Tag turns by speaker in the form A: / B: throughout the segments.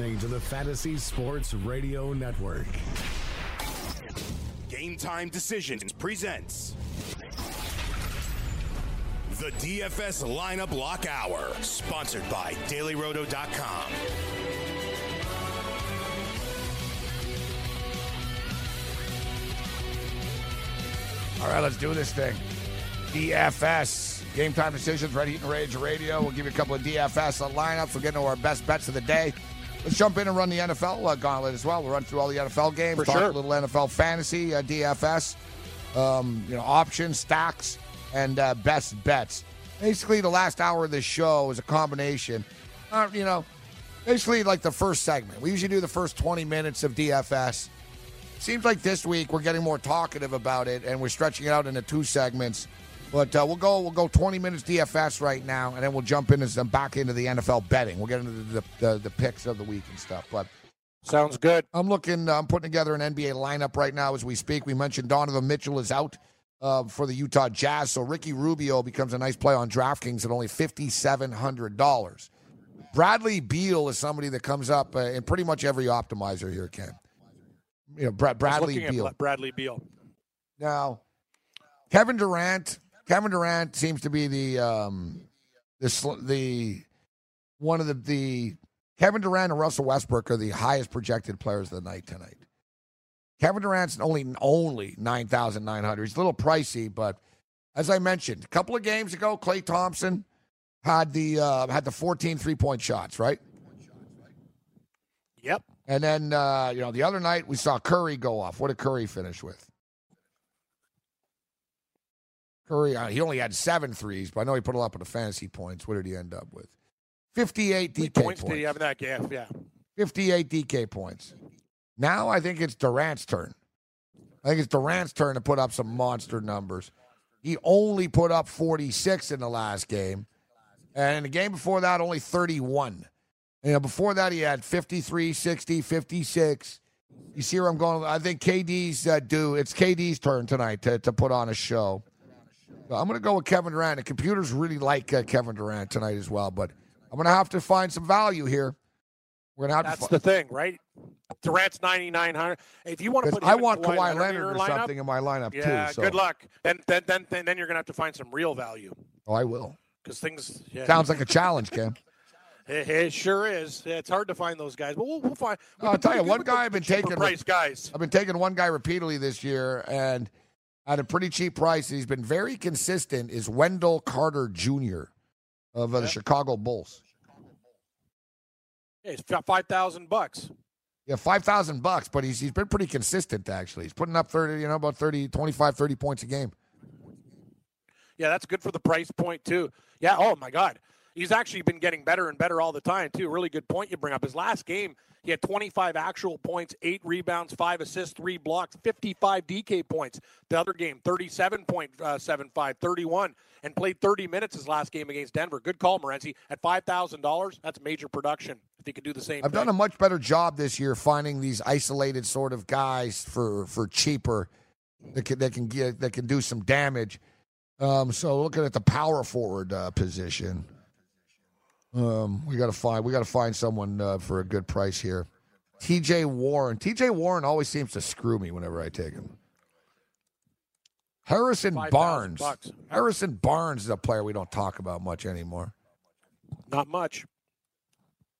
A: You're listening to the Fantasy Sports Radio Network.
B: Game Time Decisions presents the DFS Lineup Lock Hour, sponsored by DailyRoto.com.
C: All right, let's do this thing. DFS, Game Time Decisions, Red Heat and Rage Radio. We'll give you a couple of DFS lineups. We'll get into our best bets of the day. Let's jump in and run the NFL uh, gauntlet as well. We'll run through all the NFL games,
D: For
C: talk
D: sure.
C: a little NFL fantasy, uh, DFS, um, you know, options, stacks, and uh, best bets. Basically, the last hour of this show is a combination. Uh, you know, basically like the first segment. We usually do the first 20 minutes of DFS. Seems like this week we're getting more talkative about it, and we're stretching it out into two segments. But uh, we'll go we'll go 20 minutes DFS right now, and then we'll jump into some back into the NFL betting. We'll get into the the, the picks of the week and stuff. But
D: Sounds good.
C: I'm looking. I'm putting together an NBA lineup right now as we speak. We mentioned Donovan Mitchell is out uh, for the Utah Jazz, so Ricky Rubio becomes a nice play on DraftKings at only fifty seven hundred dollars. Bradley Beal is somebody that comes up uh, in pretty much every optimizer here, Ken. You know, Bra- Bradley Beal.
D: Bradley Beal.
C: Now, Kevin Durant. Kevin Durant seems to be the um, the the one of the the Kevin Durant and Russell Westbrook are the highest projected players of the night tonight. Kevin Durant's only only nine thousand nine hundred. He's a little pricey, but as I mentioned a couple of games ago, Klay Thompson had the uh, had the 14 three point shots, right?
D: Yep.
C: And then uh, you know the other night we saw Curry go off. What did Curry finish with? Curry, uh, he only had seven threes, but I know he put a lot of the fantasy points. What did he end up with? Fifty-eight DK
D: points
C: points.
D: did he have in that game? Yeah.
C: Fifty-eight DK points. Now I think it's Durant's turn. I think it's Durant's turn to put up some monster numbers. He only put up forty-six in the last game, and in the game before that, only thirty-one. You know, before that, he had 53, 60, 56. You see where I'm going? I think KD's uh, due. It's KD's turn tonight to, to put on a show. So I'm going to go with Kevin Durant. The computers really like uh, Kevin Durant tonight as well, but I'm going to have to find some value here. We're going to have
D: That's
C: to.
D: the thing, right? Durant's 9,900. If you want to put
C: I want
D: Kawhi,
C: Kawhi
D: Leonard,
C: or
D: lineup,
C: something in my lineup
D: yeah,
C: too. So.
D: good luck. Then, then, then, then, you're going to have to find some real value
C: Oh, I will.
D: because things. Yeah,
C: Sounds like a challenge, Cam.
D: It, it sure is. It's hard to find those guys, but we'll, we'll find. we've
C: I'll tell you, one guy I've been taking-
D: price guys.
C: I've been taking one guy repeatedly this year, and at a pretty cheap price. He's been very consistent. Is Wendell Carter Jr. of uh, the. Chicago Bulls?
D: Yeah, it's five thousand bucks.
C: Yeah, five thousand bucks, but he's he's been pretty consistent actually. He's putting up thirty, you know, about 30, 25, 30 points a game.
D: Yeah, that's good for the price point too. Yeah. Oh my God, he's actually been getting better and better all the time too. Really good point you bring up. His last game, he had 25 actual points, eight rebounds, five assists, three blocks, 55 DK points. The other game, 37.75, 31, and played 30 minutes his last game against Denver. Good call, Morency. At five thousand dollars, that's major production. If he could do the same.
C: I've
D: thing.
C: done a much better job this year finding these isolated sort of guys for for cheaper that can that can get that can do some damage. Um, so looking at the power forward uh, position, um, we got to find we got to find someone uh, for a good price here. T.J. Warren. T.J. Warren always seems to screw me whenever I take him. Harrison
D: 5,000
C: Barnes. Harrison Barnes is a player we don't talk about much anymore.
D: Not much.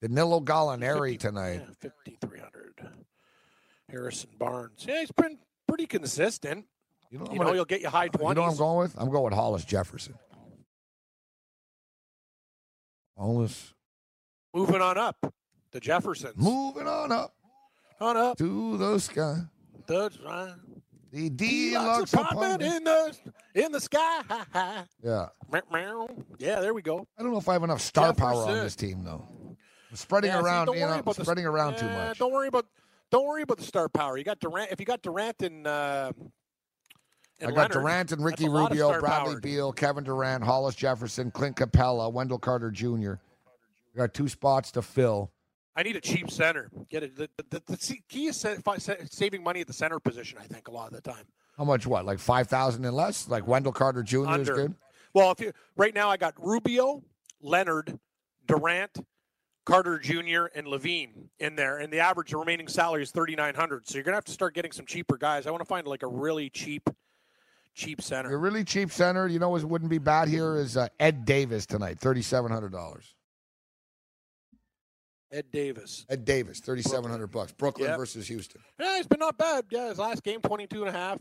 C: Danilo Gallinari tonight.
D: Yeah, 5,300. Harrison Barnes. Yeah, he's been pretty consistent.
C: You know,
D: You he'll get you high 20s.
C: You know what I'm going with? I'm going with Hollis Jefferson. Hollis
D: Moving on up. The Jeffersons.
C: moving on up
D: on up.
C: to the sky.
D: The, uh,
C: The
D: deluxe
C: deluxe
D: apartment
C: apartment.
D: in the in the sky.
C: Yeah.
D: Yeah, there we go.
C: I don't know if I have enough star power on this team, though. Spreading
D: Yeah,
C: around,
D: don't
C: you know,
D: about the-
C: spreading around too much.
D: Don't worry about don't worry about the star power. You got Durant. If you got Durant and, uh,
C: I got
D: Leonard,
C: Durant and Ricky
D: a lot of
C: Rubio, Bradley. Beal, Kevin Durant, Hollis Jefferson, Clint Capela, Wendell Carter Jr. We got two spots to fill.
D: I need a cheap center. Get it. The, the, the, the key is saving money at the center position. I think a lot of the time.
C: How much? What? Like five thousand and less? Like Wendell Carter Jr. is good.
D: Well, if you right now, I got Rubio, Leonard, Durant, Carter Jr. and LaVine in there, and the average remaining salary is thirty nine hundred. So you're gonna have to start getting some cheaper guys. I want to find like a really cheap, cheap center.
C: Your really cheap center, you know, what wouldn't be bad here is uh, Ed Davis tonight, thirty seven hundred dollars.
D: Ed Davis.
C: Ed Davis, thirty seven hundred bucks. Brooklyn
D: Yep.
C: versus Houston.
D: Yeah, he's been not bad. Yeah, his last game 22 and a half.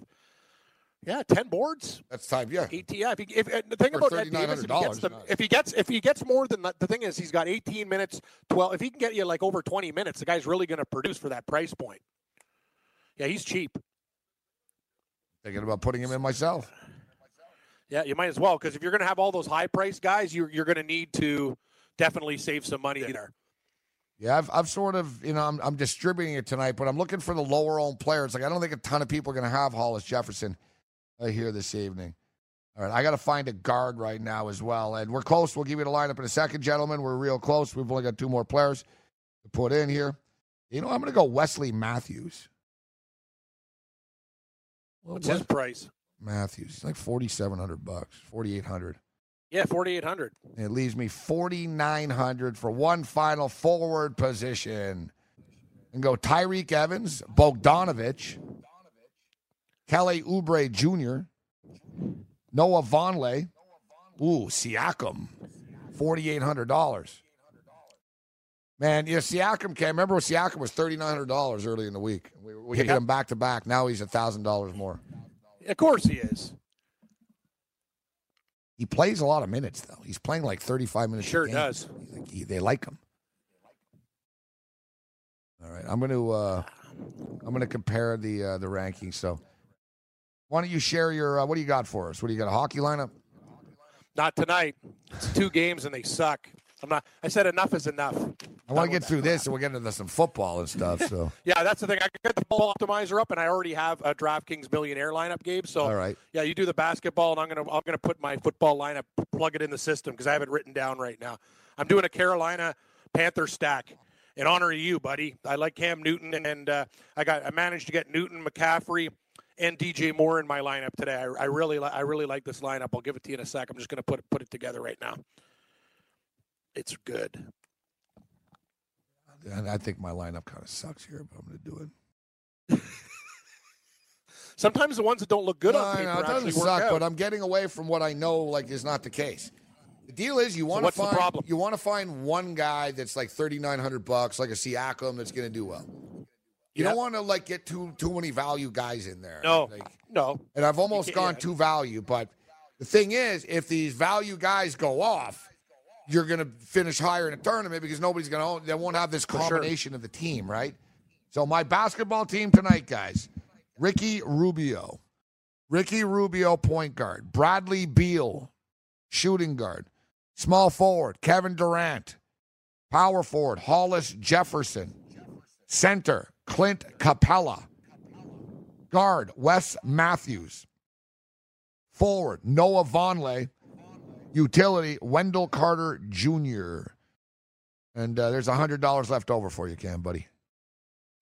D: Yeah, ten boards.
C: That's time. Yeah,
D: 18. Yeah, if, he, if the thing
C: For
D: about Ed Davis, if he gets
C: $3,900,
D: them,
C: not-
D: if he gets if he gets more than that, the thing is he's got 18 minutes, 12. If he can get you like over 20 minutes, the guy's really going to produce for that price point. Yeah, he's cheap.
C: Thinking about putting him in myself.
D: Yeah, you might as well because if you're going to have all those high price guys, you're you're going to need to definitely save some money there.
C: Yeah, I've, I've sort of, you know, I'm, I'm distributing it tonight, but I'm looking for the lower owned players. Like, I don't think a ton of people are going to have Hollis Jefferson uh, here this evening. All right, I got to find a guard right now as well. And we're close. We'll give you the lineup in a second, gentlemen. We're real close. We've only got two more players to put in here. You know, I'm going to go Wesley Matthews.
D: What's
C: Wes-
D: his price?
C: Matthews, He's like 4,700 bucks, 4,800.
D: Yeah, 4,800.
C: It leaves me 4,900 for one final forward position. And go Tyreke Evans, Bogdanovich, Kelly Oubre Jr., Noah Vonleh, ooh, Siakam, $4,800. Man, you know, Siakam came. Remember when Siakam was $3,900 early in the week? We, we hit him back to back. Now he's a $1,000 more.
D: Of course he is.
C: He plays a lot of minutes, though. He's playing like 35 minutes. a
D: Sure does.
C: He- they like him. All right, I'm going to uh, I'm going to compare the uh, the rankings. So, why don't you share your uh, what do you got for us? What do you got? A hockey lineup?
D: Not tonight. It's two games and they suck. I'm not. I said enough is enough.
C: I want to get through this, and we'll get into some football and stuff. So,
D: Yeah, that's the thing. I got the ball optimizer up, and I already have a DraftKings millionaire lineup, Gabe. So,
C: all right,
D: yeah, you do the basketball, and I'm gonna I'm gonna put my football lineup, plug it in the system because I have it written down right now. I'm doing a Carolina Panther stack in honor of you, buddy. I like Cam Newton, and uh, I got I managed to get Newton, McCaffrey, and DJ Moore in my lineup today. I, I really li- I really like this lineup. I'll give it to you in a sec. I'm just gonna put put it together right now. It's good.
C: and I think my lineup kind of sucks here, but I'm going to do it.
D: Sometimes the ones that don't look good
C: no,
D: on paper
C: know, it
D: actually
C: doesn't suck,
D: out.
C: but I'm getting away from what I know like is not the case. The deal is you want to find you want to find one guy that's like 3900 bucks like a Siakam that's going to do well. You
D: Yep.
C: don't want to like get too too many value guys in there.
D: No,
C: Like,
D: no.
C: and I've almost gone
D: yeah.
C: too value, but the thing is if these value guys go off, you're going to finish higher in a tournament because nobody's going to they won't have this
D: sure.
C: combination of the team, right? So my basketball team tonight, guys. Ricky Rubio. Ricky Rubio, point guard. Bradley Beal, shooting guard. Small forward, Kevin Durant. Power forward, Hollis Jefferson. Center, Clint Capela. Guard, Wes Matthews. Forward, Noah Vonleh. Utility, Wendell Carter Jr. And uh, there's $100 left over for you, Cam, buddy.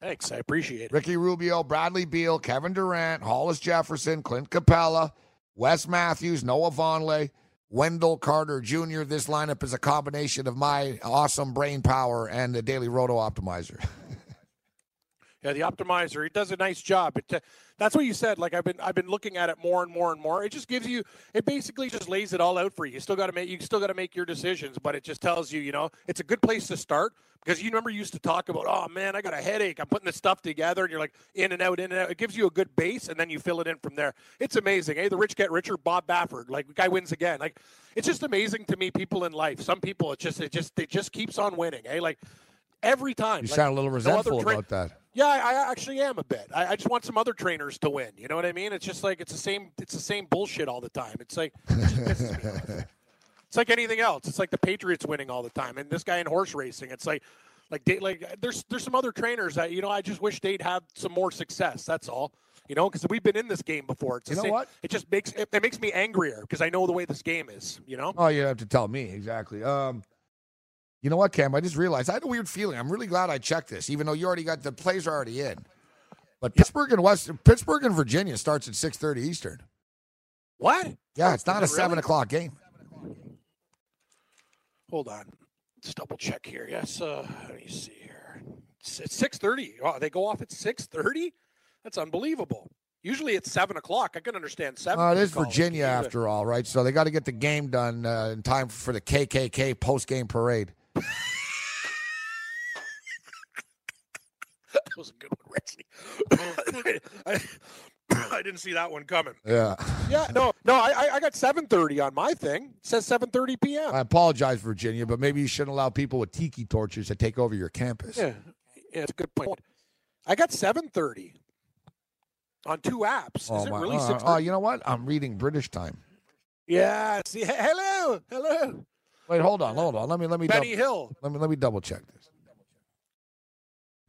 D: Thanks, I appreciate it.
C: Ricky Rubio, Bradley Beal, Kevin Durant, Hollis Jefferson, Clint Capela, Wes Matthews, Noah Vonleh, Wendell Carter Jr. This lineup is a combination of my awesome brain power and the Daily Roto Optimizer.
D: Yeah, the optimizer, he does a nice job. It, uh, that's what you said. Like I've been, I've been looking at it more and more and more. It just gives you, it basically just lays it all out for you. You still got to make, you still got to make your decisions, but it just tells you, you know, it's a good place to start because you remember you used to talk about, oh man, I got a headache. I'm putting this stuff together, and you're like in and out, in and out. It gives you a good base, and then you fill it in from there. It's amazing. Hey, the rich get richer. Bob Baffert, like guy wins again. Like it's just amazing to me. People in life, some people, it just, it just, it just keeps on winning. Hey, like every time.
C: You
D: Like,
C: sound a little
D: no
C: resentful
D: tra-
C: about that.
D: yeah, I, I actually am a bit. I, I just want some other trainers to win. You know what I mean? It's just like it's the same. It's the same bullshit all the time. It's like it just pisses me off. It's like anything else. It's like the Patriots winning all the time, and this guy in horse racing. It's like, like, they, like there's there's some other trainers that you know I just wish they'd have some more success. That's all. You know, because we've been in this game before. It's
C: You know
D: same-
C: what?
D: It just makes it, it makes me angrier because I know the way this game is. You know.
C: Oh, you have to tell me exactly. Um, you know what, Cam? I just realized I had a weird feeling. I'm really glad I checked this, even though you already got the plays are already in. But Pittsburgh and West Pittsburgh and Virginia starts at 6:30 Eastern.
D: What?
C: Yeah, it's not a
D: Is it really?
C: seven o'clock game.
D: Hold on. Let's double check here. Yes. Uh, let me see here. It's, six thirty. Oh, they go off at six thirty. That's unbelievable. Usually it's seven o'clock. I can understand seven.
C: Uh, it is Virginia after all, right? So they got to get the game done uh, in time for the KKK post game parade.
D: That was a good one, Reggie. I, I didn't see that one coming.
C: Yeah.
D: Yeah, no, no. I I- got seven thirty on my thing. It says seven thirty p.m.
C: I apologize, Virginia, but maybe you shouldn't allow people with tiki torches to take over your campus.
D: Yeah, yeah, it's a good point. I got seven thirty on two apps.
C: Oh,
D: Is it
C: my-
D: really
C: uh,
D: six?
C: oh, you know what? I'm reading British time.
D: Yeah. See, hello, hello,
C: Wait, hold on, hold on. Let me let me
D: Benny
C: dou-
D: Hill.
C: let me let me double check this.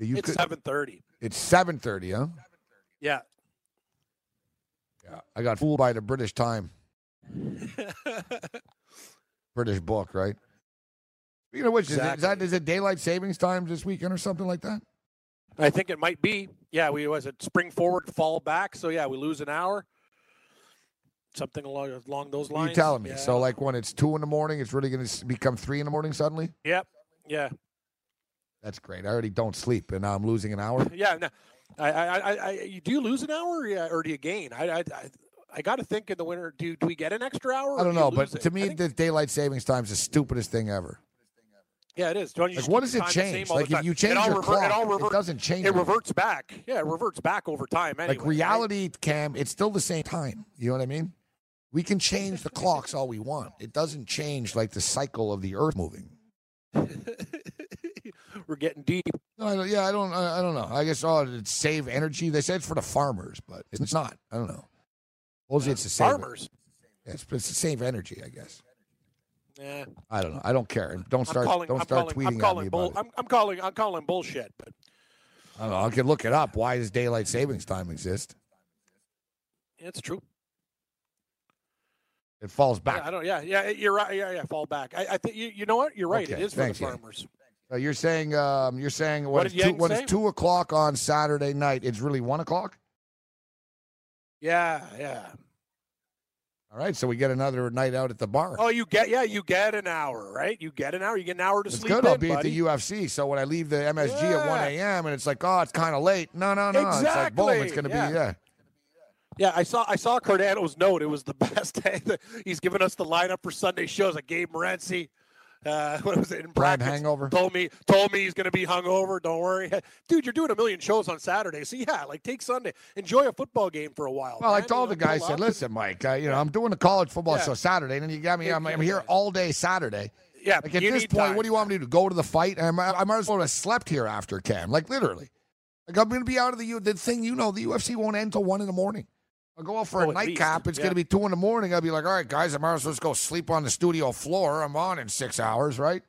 C: You
D: It's seven thirty.
C: It's seven thirty, huh?
D: Yeah.
C: Yeah. I got fooled by the British time, British book, right? You know which is, it, is that
D: Exactly.
C: is it daylight savings time this weekend or something like that?
D: I think it might be. Yeah, we was it spring forward, fall back. So yeah, we lose an hour. Something along along those lines.
C: you telling me?
D: Yeah.
C: So like when it's two in the morning, it's really going to become three in the morning suddenly?
D: Yep. Yeah.
C: That's great. I already don't sleep, and now I'm losing an hour.
D: Yeah. No, I, I, I, I, do you lose an hour, or do you gain? I, I, I, I got to think in the winter. Do do we get an extra hour? or
C: I don't
D: do
C: know, but
D: it?
C: to me,
D: think-
C: the daylight savings time is the stupidest thing ever.
D: yeah, it is. Don't you
C: Like, what does it
D: time the same
C: change? Like, if you
D: It
C: change
D: all
C: your
D: revert-
C: clock,
D: it, all
C: it doesn't change
D: It
C: anything.
D: reverts back. Yeah, it reverts back over time. Anyway,
C: Like
D: right?
C: reality, Cam, it's still the same time. You know what I mean? We can change the clocks all we want. It doesn't change like the cycle of the Earth moving.
D: We're getting deep.
C: No, I don't, yeah, I don't. I, I don't know. I guess oh, it's save energy. They say it's for the farmers, but it's not. I don't know. Mostly it's to save.
D: Farmers.
C: It's, it's to save energy, I guess.
D: Yeah.
C: I don't know. I don't care. Don't start.
D: Calling,
C: don't start
D: calling,
C: tweeting
D: I'm calling
C: at me
D: bull,
C: about it.
D: I'm, I'm calling. I'm calling bullshit. But
C: I don't know. I can look it up. Why does daylight savings time exist?
D: it's true.
C: It falls
D: Yeah,
C: back.
D: I don't. Yeah, yeah. You're right. Yeah, yeah. Fall back. I, I think you. You know what? You're right.
C: Okay,
D: it is for the
C: yeah.
D: farmers.
C: Uh, you're saying um, you're saying
D: What
C: when, it's two, when
D: say?
C: it's two o'clock on Saturday night, it's really one o'clock.
D: Yeah, yeah.
C: All right, so we get another night out at the bar.
D: Oh, you get. Yeah, you get an hour, right? You get an hour. You get an hour to
C: it's
D: sleep.
C: good. I'll be
D: buddy.
C: at the UFC. So when I leave the MSG at one a.m. and it's like, oh, it's kind of late. No, no, no. It's like, boom, it's going to
D: Yeah.
C: be yeah.
D: Yeah, I saw. I saw Cardano's note. It was the best day. that- He's given us the lineup for Sunday shows. Like Gabe Morency. Uh, what was it in
C: Brad? Hangover.
D: Told me, told me he's going to be hungover. Don't worry, dude. You're doing a million shows on Saturday, so yeah, like take Sunday, enjoy a football game for a while.
C: Well, I
D: man.
C: told
D: You
C: the
D: know,
C: guy, I said, listen, Mike, uh, you know, I'm doing the college football
D: Yeah.
C: show Saturday, and then you got me, I'm, I'm here all day Saturday.
D: Yeah,
C: Like at this point,
D: time.
C: what do you want me to do? Go to the fight? I might, I might as well have slept here after Cam, like literally. Like I'm going to be out of the The thing you know, the UFC won't end till one in the morning. I'll go out for
D: Oh,
C: a nightcap.
D: least,
C: It's
D: yeah.
C: going to be two in the morning. I'll be like, all right, guys, I might as well just go sleep on the studio floor. I'm on in six hours, right?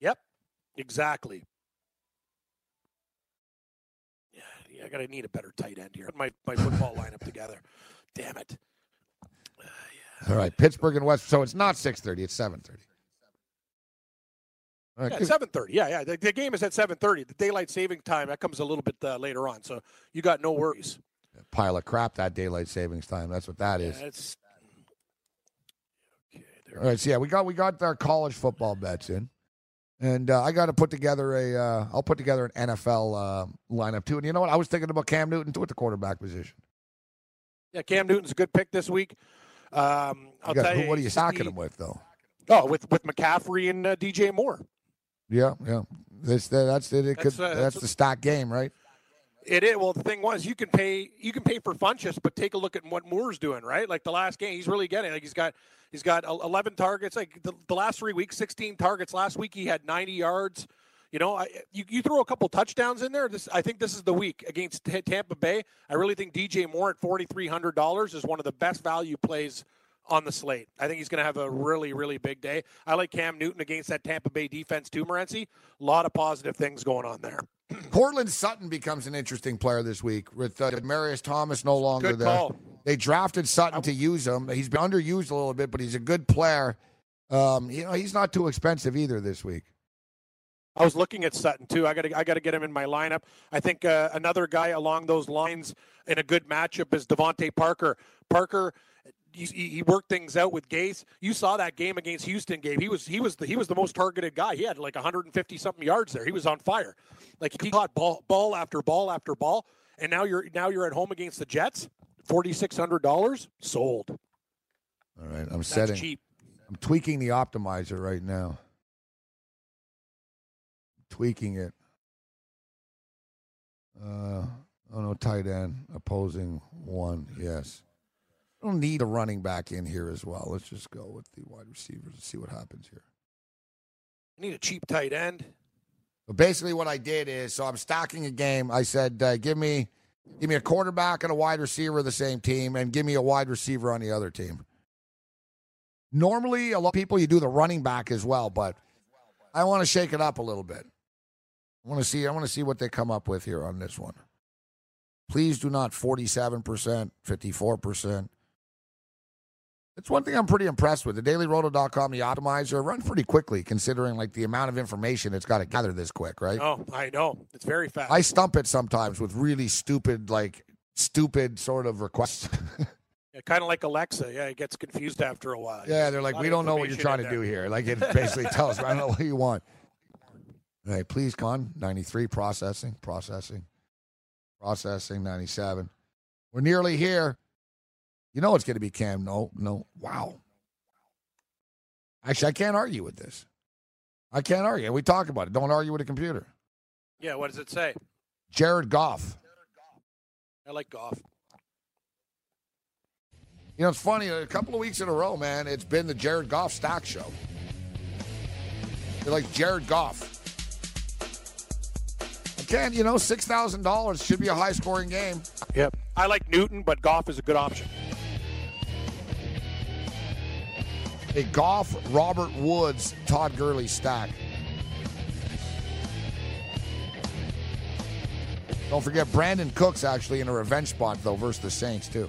D: Yep, exactly. Yeah, yeah, I gotta need a better tight end here. Put My my football lineup together. Damn it.
C: All right, Pittsburgh and West. So it's not six thirty. It's seven thirty. All right,
D: yeah, seven thirty. Yeah, yeah. The, the game is at seven thirty. The daylight saving time that comes a little bit uh, later on, so you got no worries.
C: Pile of crap that daylight savings time. That's what that is.
D: Yeah, it's okay.
C: All right, so yeah, we got we got our college football bets in, and uh, I got to put together a. Uh, I'll put together an NFL uh, lineup too. And you know what? I was thinking about Cam Newton too at the quarterback position.
D: Yeah, Cam Newton's a good pick this week. Um, I'll
C: got-
D: tell
C: who-
D: you.
C: what are you
D: the-
C: him with though?
D: Oh, with with McCaffrey and uh, DJ Moore.
C: Yeah, yeah. This that's it. it could,
D: That's, uh,
C: that's,
D: that's
C: the stock game, right?
D: It is. Well, the thing was, you can pay you can pay for Funchess, but take a look at what Moore's doing. Right, like the last game, he's really getting. Like he's got he's got eleven targets. Like the, the last three weeks, sixteen targets. Last week he had ninety yards. You know, I, you, you throw a couple touchdowns in there. This I think this is the week against T- Tampa Bay. I really think DJ Moore at forty three hundred dollars is one of the best value plays on the slate. I think he's going to have a really, really big day. I like Cam Newton against that Tampa Bay defense too, Morency. A lot of positive things going on there.
C: Courtland Sutton becomes an interesting player this week with uh, Marius Thomas no longer
D: Good
C: there.
D: call.
C: They drafted Sutton to use him. He's been underused a little bit, but he's a good player. Um, you know, he's not too expensive either this week.
D: I was looking at Sutton too. I got to I got to get him in my lineup. I think uh, another guy along those lines in a good matchup is DeVante Parker. Parker. He, he worked things out with Gase. You saw that game against Houston. Gabe. He was he was the he was the most targeted guy. He had like 150 something yards there. He was on fire. Like he caught ball ball after ball after ball. And now you're now you're at home against the Jets. Forty six hundred dollars sold.
C: All right, I'm
D: That's
C: setting.
D: cheap.
C: I'm tweaking the optimizer right now. Tweaking it. Uh, oh no, tight end opposing one. Yes. I don't need a running back in here as well. Let's just go with the wide receivers and see what happens here.
D: I need a cheap tight end.
C: But basically, what I did is, so I'm stacking a game. I said, uh, give me, give me a quarterback and a wide receiver of the same team, and give me a wide receiver on the other team. Normally, a lot of people you do the running back as well, but I want to shake it up a little bit. I want to see. I want to see what they come up with here on this one. Please do not 47%, 54%. It's one thing I'm pretty impressed with. The dailyroto.com, the optimizer, run pretty quickly considering like the amount of information it's got to gather this quick, right?
D: Oh, I know. It's very fast.
C: I stump it sometimes with really stupid, like stupid sort of requests.
D: Yeah, kind of like Alexa. Yeah, it gets confused after a while.
C: yeah, they're like, we don't know what you're trying to do here. Like it basically tells I don't know what you want. All right, please come on. 93 processing, processing, processing, 97. We're nearly here. You know it's going to be Cam. No, no. Wow. Actually, I can't argue with this. I can't argue. We talk about it. Don't argue with a computer.
D: Yeah, what does it say?
C: Jared Goff.
D: I like golf.
C: You know, it's funny. A couple of weeks in a row, man, it's been the Jared Goff stock show. They're like Jared Goff. Again, you know, six thousand dollars should be a high scoring game.
D: Yep. I like Newton, but Goff is a good option.
C: A Goff, Robert Woods, Todd Gurley stack. Don't forget Brandin Cooks actually in a revenge spot though versus the Saints too.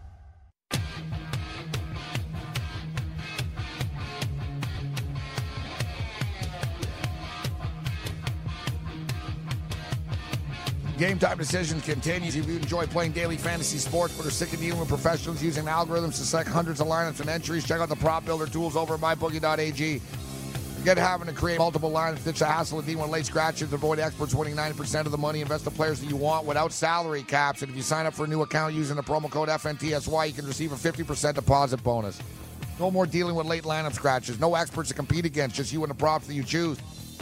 C: Game time decision continues. If you enjoy playing daily fantasy sports but are sick of dealing with professionals using algorithms to select hundreds of lineups and entries, check out the prop builder tools over at mybookie.ag. Forget having to create multiple lineups. Ditch the hassle dealing with late scratches. Avoid experts winning 90% of the money. Invest the players that you want without salary caps. And if you sign up for a new account using the promo code FNTSY, you can receive a 50% deposit bonus. No more dealing with late lineup scratches. No experts to compete against. Just you and the props that you choose.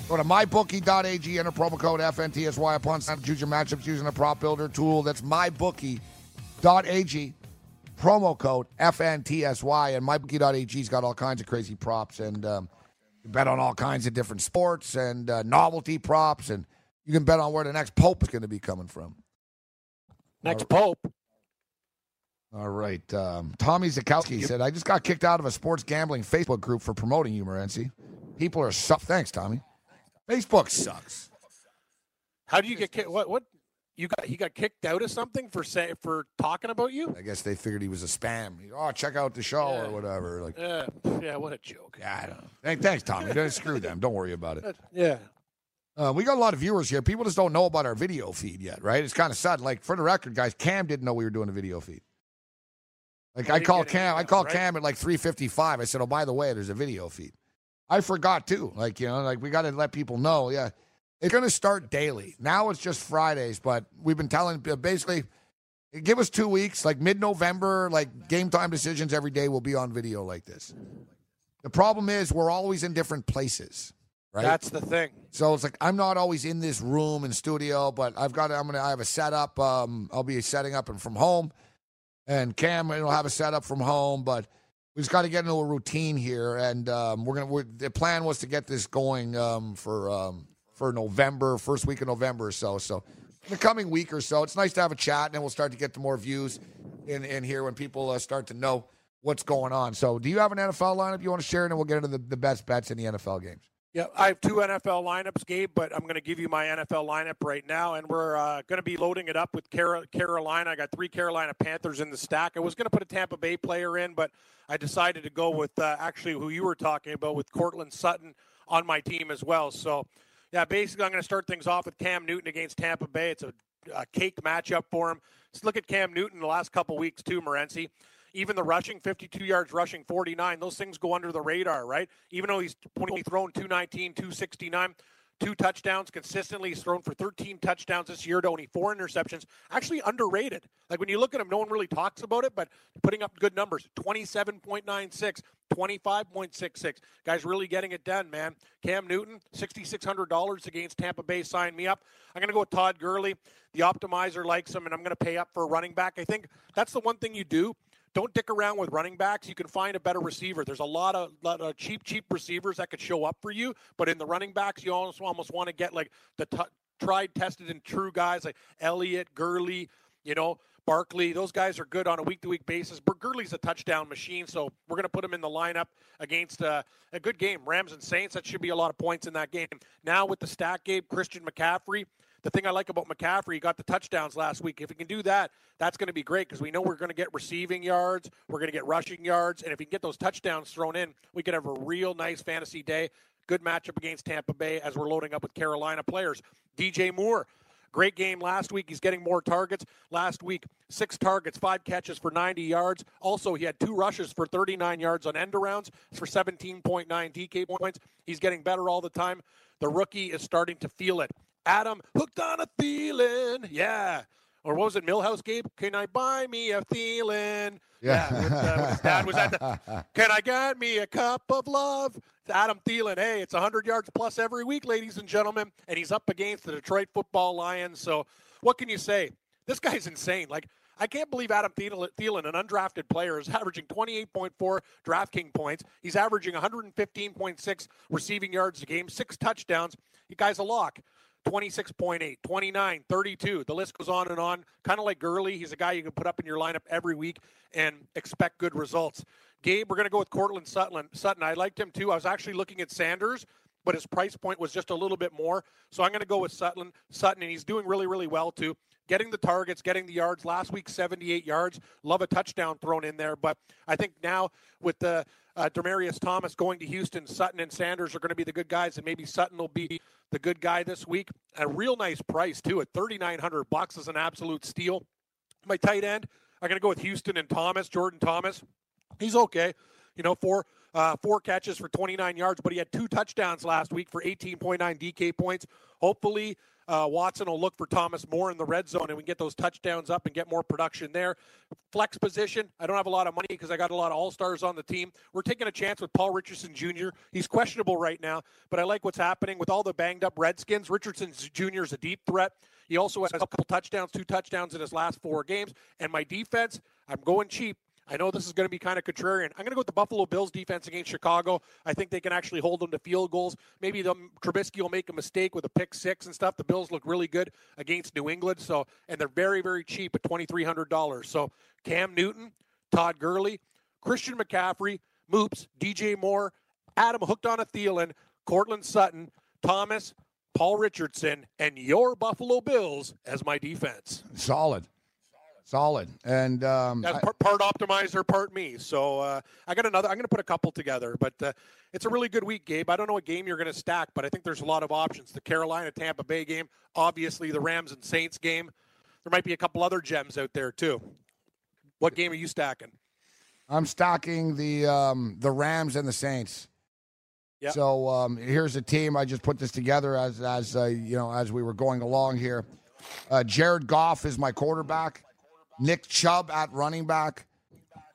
C: Go to mybookie.ag, enter promo code FNTSY upon sign up. Choose your matchups using the prop builder tool. That's mybookie.ag, promo code FNTSY. And mybookie.ag's got all kinds of crazy props and um, you bet on all kinds of different sports and uh, novelty props. And you can bet on where the next Pope is going to be coming from.
D: Next Pope.
C: All right. Um, Tommy Zakowski said, I just got kicked out of a sports gambling Facebook group for promoting you, Morency. People are su- Thanks, Tommy. Facebook sucks.
D: How do you get kicked? What? What? You got? He got kicked out of something for say for talking about you?
C: I guess they figured he was a spam. Oh, check out the show
D: Yeah.
C: or whatever. Like,
D: Yeah. Yeah. What a joke.
C: yeah, I don't. Hey, thanks, Tommy. Don't screw them. Don't worry about it.
D: Yeah.
C: Uh, we got a lot of viewers here. People just don't know about our video feed yet, right? It's kind of sudden. Like for the record, guys, Cam didn't know we were doing a video feed. Like I
D: call
C: Cam. I call
D: right?
C: Cam at like three fifty-five. I said, "Oh, by the way, there's a video feed." I forgot too. Like you know, like we got to let people know. Yeah, it's going to start daily. Now it's just Fridays, but we've been telling basically Give us two weeks, like mid November, like game time decisions every day will be on video like this. The problem is we're always in different places, right?
D: That's the thing.
C: So it's like I'm not always in this room and studio, but I've got I'm gonna I have a setup. Um, I'll be setting up and from home, and Cam will have a setup from home. But we just got to get into a routine here, and um, we're gonna. We're, the plan was to get this going um, for um, for November, first week of November or so. So in the coming week or so, it's nice to have a chat, and then we'll start to get to more views in in here when people uh, start to know what's going on. So, do you have an NFL lineup you want to share, and then we'll get into the, the best bets in the NFL games.
D: Yeah, I have two NFL lineups, Gabe, but I'm going to give you my NFL lineup right now, and we're uh, going to be loading it up with Carolina. I got three Carolina Panthers in the stack. I was going to put a Tampa Bay player in, but I decided to go with uh, actually who you were talking about with Courtland Sutton on my team as well. So, yeah, basically, I'm going to start things off with Cam Newton against Tampa Bay. It's a, a cake matchup for him. Let's look at Cam Newton the last couple weeks too, Morency even the rushing, 52 yards rushing, 49, those things go under the radar, right? Even though he's thrown 219, 269, two touchdowns consistently. He's thrown for 13 touchdowns this year to only four interceptions. Actually underrated. Like when you look at him, no one really talks about it, but putting up good numbers 27.96, 25.66. Guys really getting it done, man. Cam Newton, $6,600 against Tampa Bay. Sign me up. I'm going to go with Todd Gurley. The optimizer likes him, and I'm going to pay up for a running back. I think that's the one thing you do don't dick around with running backs. You can find a better receiver. There's a lot of, lot of cheap, cheap receivers that could show up for you, but in the running backs, you almost almost want to get like the t- tried, tested, and true guys like Elliott, Gurley, you know, Barkley. Those guys are good on a week to week basis. But Gurley's a touchdown machine, so we're going to put him in the lineup against uh, a good game. Rams and Saints, that should be a lot of points in that game. Now with the stack game, Christian McCaffrey the thing I like about McCaffrey, he got the touchdowns last week. If he can do that, that's going to be great because we know we're going to get receiving yards, we're going to get rushing yards, and if he can get those touchdowns thrown in, we could have a real nice fantasy day. Good matchup against Tampa Bay as we're loading up with Carolina players. DJ Moore, Great game last week. He's getting more targets. Last week, six targets, five catches for 90 yards. Also, he had two rushes for 39 yards on end arounds for 17.9 DK points. He's getting better all the time. The rookie is starting to feel it. Adam hooked on a Thielen. Yeah. Or what was it, Milhouse Gabe? Can I buy me a Thielen?
C: Yeah.
D: yeah with, uh, his dad was at the, Can I get me a cup of love? It's Adam Thielen. Hey, it's 100 yards plus every week, ladies and gentlemen. And he's up against the Detroit football Lions. So what can you say? This guy's insane. Like, I can't believe Adam Thielen, an undrafted player, is averaging 28.4 DraftKings points. He's averaging 115.6 receiving yards a game, six touchdowns. You guy's a lock. 26.8, 29, 32. The list goes on and on. Kind of like Gurley. He's a guy you can put up in your lineup every week and expect good results. Gabe, we're going to go with Courtland Sutton. Sutton. I liked him too. I was actually looking at Sanders, but his price point was just a little bit more. So I'm going to go with Sutton. Sutton, and he's doing really, really well too. Getting the targets, getting the yards. Last week, 78 yards. Love a touchdown thrown in there. But I think now with the uh, Demaryius Thomas going to Houston, Sutton and Sanders are going to be the good guys, and maybe Sutton will be the good guy this week. A real nice price too at 3,900 bucks is an absolute steal. My tight end, I'm going to go with Houston and Thomas, Jordan Thomas. He's okay, you know, four uh, four catches for 29 yards, but he had two touchdowns last week for 18.9 DK points. Hopefully, uh, Watson will look for Thomas more in the red zone and we get those touchdowns up and get more production there. Flex position, I don't have a lot of money because I got a lot of all stars on the team. We're taking a chance with Paul Richardson Jr. He's questionable right now, but I like what's happening with all the banged up Redskins. Richardson Jr. is a deep threat. He also has a couple touchdowns, two touchdowns in his last four games. And my defense, I'm going cheap. I know this is going to be kind of contrarian. I'm going to go with the Buffalo Bills defense against Chicago. I think they can actually hold them to field goals. Maybe the um, Trubisky will make a mistake with a pick six and stuff. The Bills look really good against New England. So, and they're very, very cheap at twenty three hundred dollars. So, Cam Newton, Todd Gurley, Christian McCaffrey, Moops, DJ Moore, Adam hooked on a Thielen, Courtland Sutton, Thomas, Paul Richardson, and your Buffalo Bills as my defense.
C: Solid. Solid. And um,
D: That's part, part, optimizer, part me. So uh, I got another. I'm going to put a couple together, but uh, it's a really good week, Gabe. I don't know what game you're going to stack, but I think there's a lot of options. The Carolina Tampa Bay game, obviously the Rams and Saints game. There might be a couple other gems out there too. What game are you stacking?
C: I'm stacking the um, the Rams and the Saints. Yep. So um, here's a team. I just put this together as as uh, you know as we were going along here. Uh, Jared Goff is my quarterback. Nick Chubb at running back,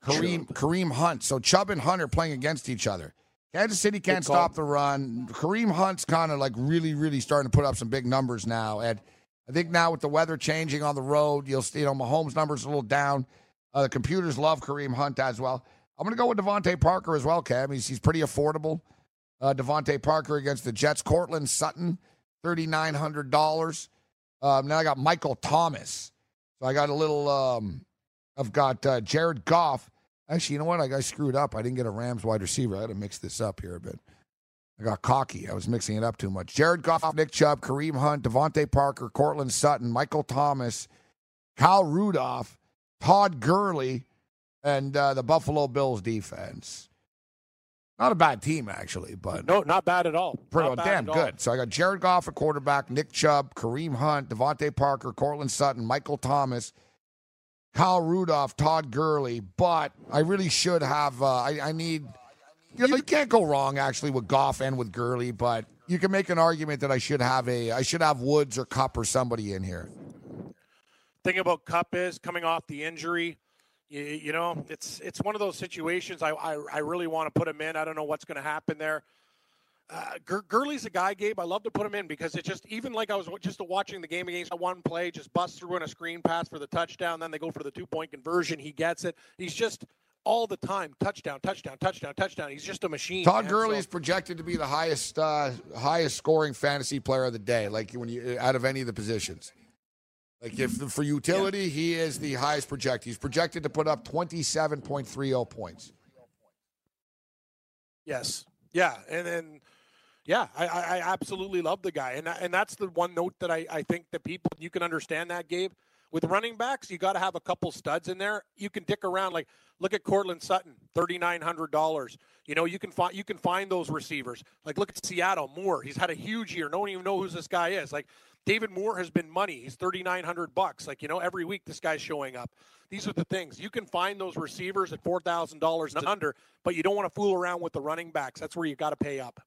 C: Kareem Kareem Hunt. So Chubb and Hunt are playing against each other. Kansas City can't stop the run. Kareem Hunt's kind of like really, really starting to put up some big numbers now. And I think now with the weather changing on the road, you'll see, you know, Mahomes' numbers a little down. Uh, the computers love Kareem Hunt as well. I'm going to go with DeVante Parker as well, Cam. He's, he's pretty affordable. Uh, DeVante Parker against the Jets. Courtland Sutton, $3,900. Um, now I got Michael Thomas. So I got a little, um, I've got uh, Jared Goff. Actually, you know what? I got screwed up. I didn't get a Rams wide receiver. I got to mix this up here a bit. I got cocky. I was mixing it up too much. Jared Goff, Nick Chubb, Kareem Hunt, DeVante Parker, Courtland Sutton, Michael Thomas, Kyle Rudolph, Todd Gurley, and uh, the Buffalo Bills defense. Not a bad team, actually, but
D: no, not bad at all.
C: Pretty damn good. So I got Jared Goff at quarterback, Nick Chubb, Kareem Hunt, DeVante Parker, Courtland Sutton, Michael Thomas, Kyle Rudolph, Todd Gurley. But I really should have. Uh, I, I, need. You know, you can't go wrong actually with Goff and with Gurley, but you can make an argument that I should have a. I should have Woods or Kupp or somebody in here.
D: Thing about Kupp is coming off the injury. You, you know, it's it's one of those situations. I I, I really want to put him in. I don't know what's going to happen there. Uh, Gurley's a guy, Gabe. I love to put him in because it's just even like I was just watching the game against one play, just bust through on a screen pass for the touchdown. Then they go for the two point conversion. He gets it. He's just all the time touchdown, touchdown, touchdown, touchdown. He's just a machine.
C: Todd Gurley so. is projected to be the highest uh, highest scoring fantasy player of the day, like when you out of any of the positions. Like mm-hmm. if for utility, yeah. he is the highest projected. He's projected to put up 27.30 points.
D: Yes. Yeah. And then yeah, I, I absolutely love the guy. And and that's the one note that I, I think that people you can understand that, Gabe. With running backs, you got to have a couple studs in there. You can dick around. Like look at Courtland Sutton, thirty nine hundred dollars. You know, you can find you can find those receivers. Like look at Seattle Moore. He's had a huge year. No one even know who this guy is. Like David Moore has been money. He's thirty nine hundred bucks. Like you know, every week this guy's showing up. These are the things you can find those receivers at four thousand dollars and under, but you don't want to fool around with the running backs. That's where you got to pay up.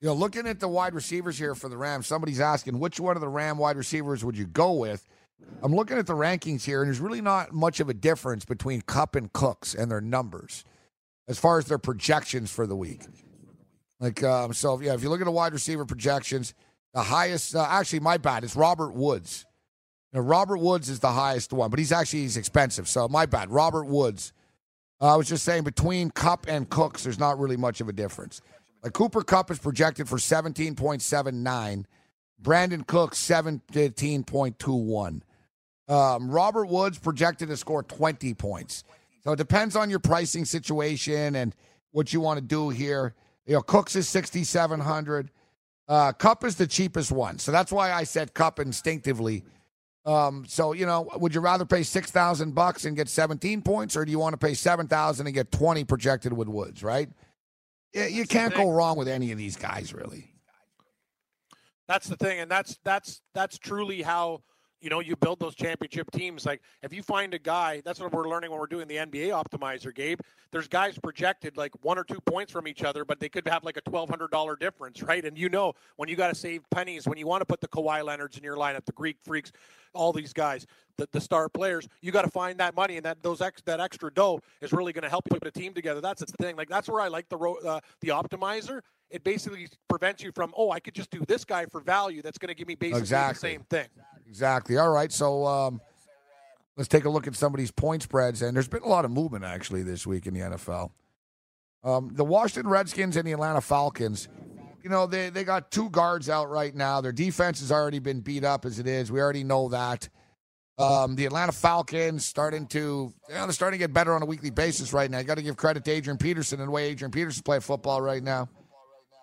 C: You know, looking at the wide receivers here for the Rams, somebody's asking which one of the Ram wide receivers would you go with? I'm looking at the rankings here, and there's really not much of a difference between Kupp and Cooks and their numbers as far as their projections for the week. Like, um, so yeah, if you look at the wide receiver projections, the highest, uh, actually, my bad, it's Robert Woods. Now, Robert Woods is the highest one, but he's actually he's expensive. So my bad, Robert Woods. Uh, I was just saying between Kupp and Cooks, there's not really much of a difference. Like Cooper Kupp is projected for 17.79, Brandin Cook 17.21. Um, Robert Woods projected to score 20 points. So it depends on your pricing situation and what you want to do here. You know, Cooks is 6,700. Uh, Kupp is the cheapest one. So that's why I said Kupp instinctively. Um, so, you know, would you rather pay 6,000 bucks and get 17 points or do you want to pay 7,000 and get 20 projected with Woods, right? Yeah, you can't go wrong with any of these guys, really.
D: That's the thing, and that's that's that's truly how you know you build those championship teams like if you find a guy that's what we're learning when we're doing the nba optimizer gabe. There's guys projected like one or two points from each other but they could have like a $1200 difference right? And you know when you got to save pennies when you want to put the Kawhi Leonards in your lineup the greek freaks all these guys the, the star players you got to find that money and that those ex, that extra dough is really going to help you put a team together that's the thing like that's where i like the uh, the optimizer it basically prevents you from oh i could just do this guy for value that's going to give me basically exactly. the same thing
C: Exactly. All right. So um, let's take a look at some of these point spreads. And there's been a lot of movement actually this week in the NFL. Um, the Washington Redskins and the Atlanta Falcons. You know, they, they got two guards out right now. Their defense has already been beat up as it is. We already know that. Um, the Atlanta Falcons starting to, you know, they're starting to get better on a weekly basis right now. You got to give credit to Adrian Peterson and the way Adrian Peterson playing football right now.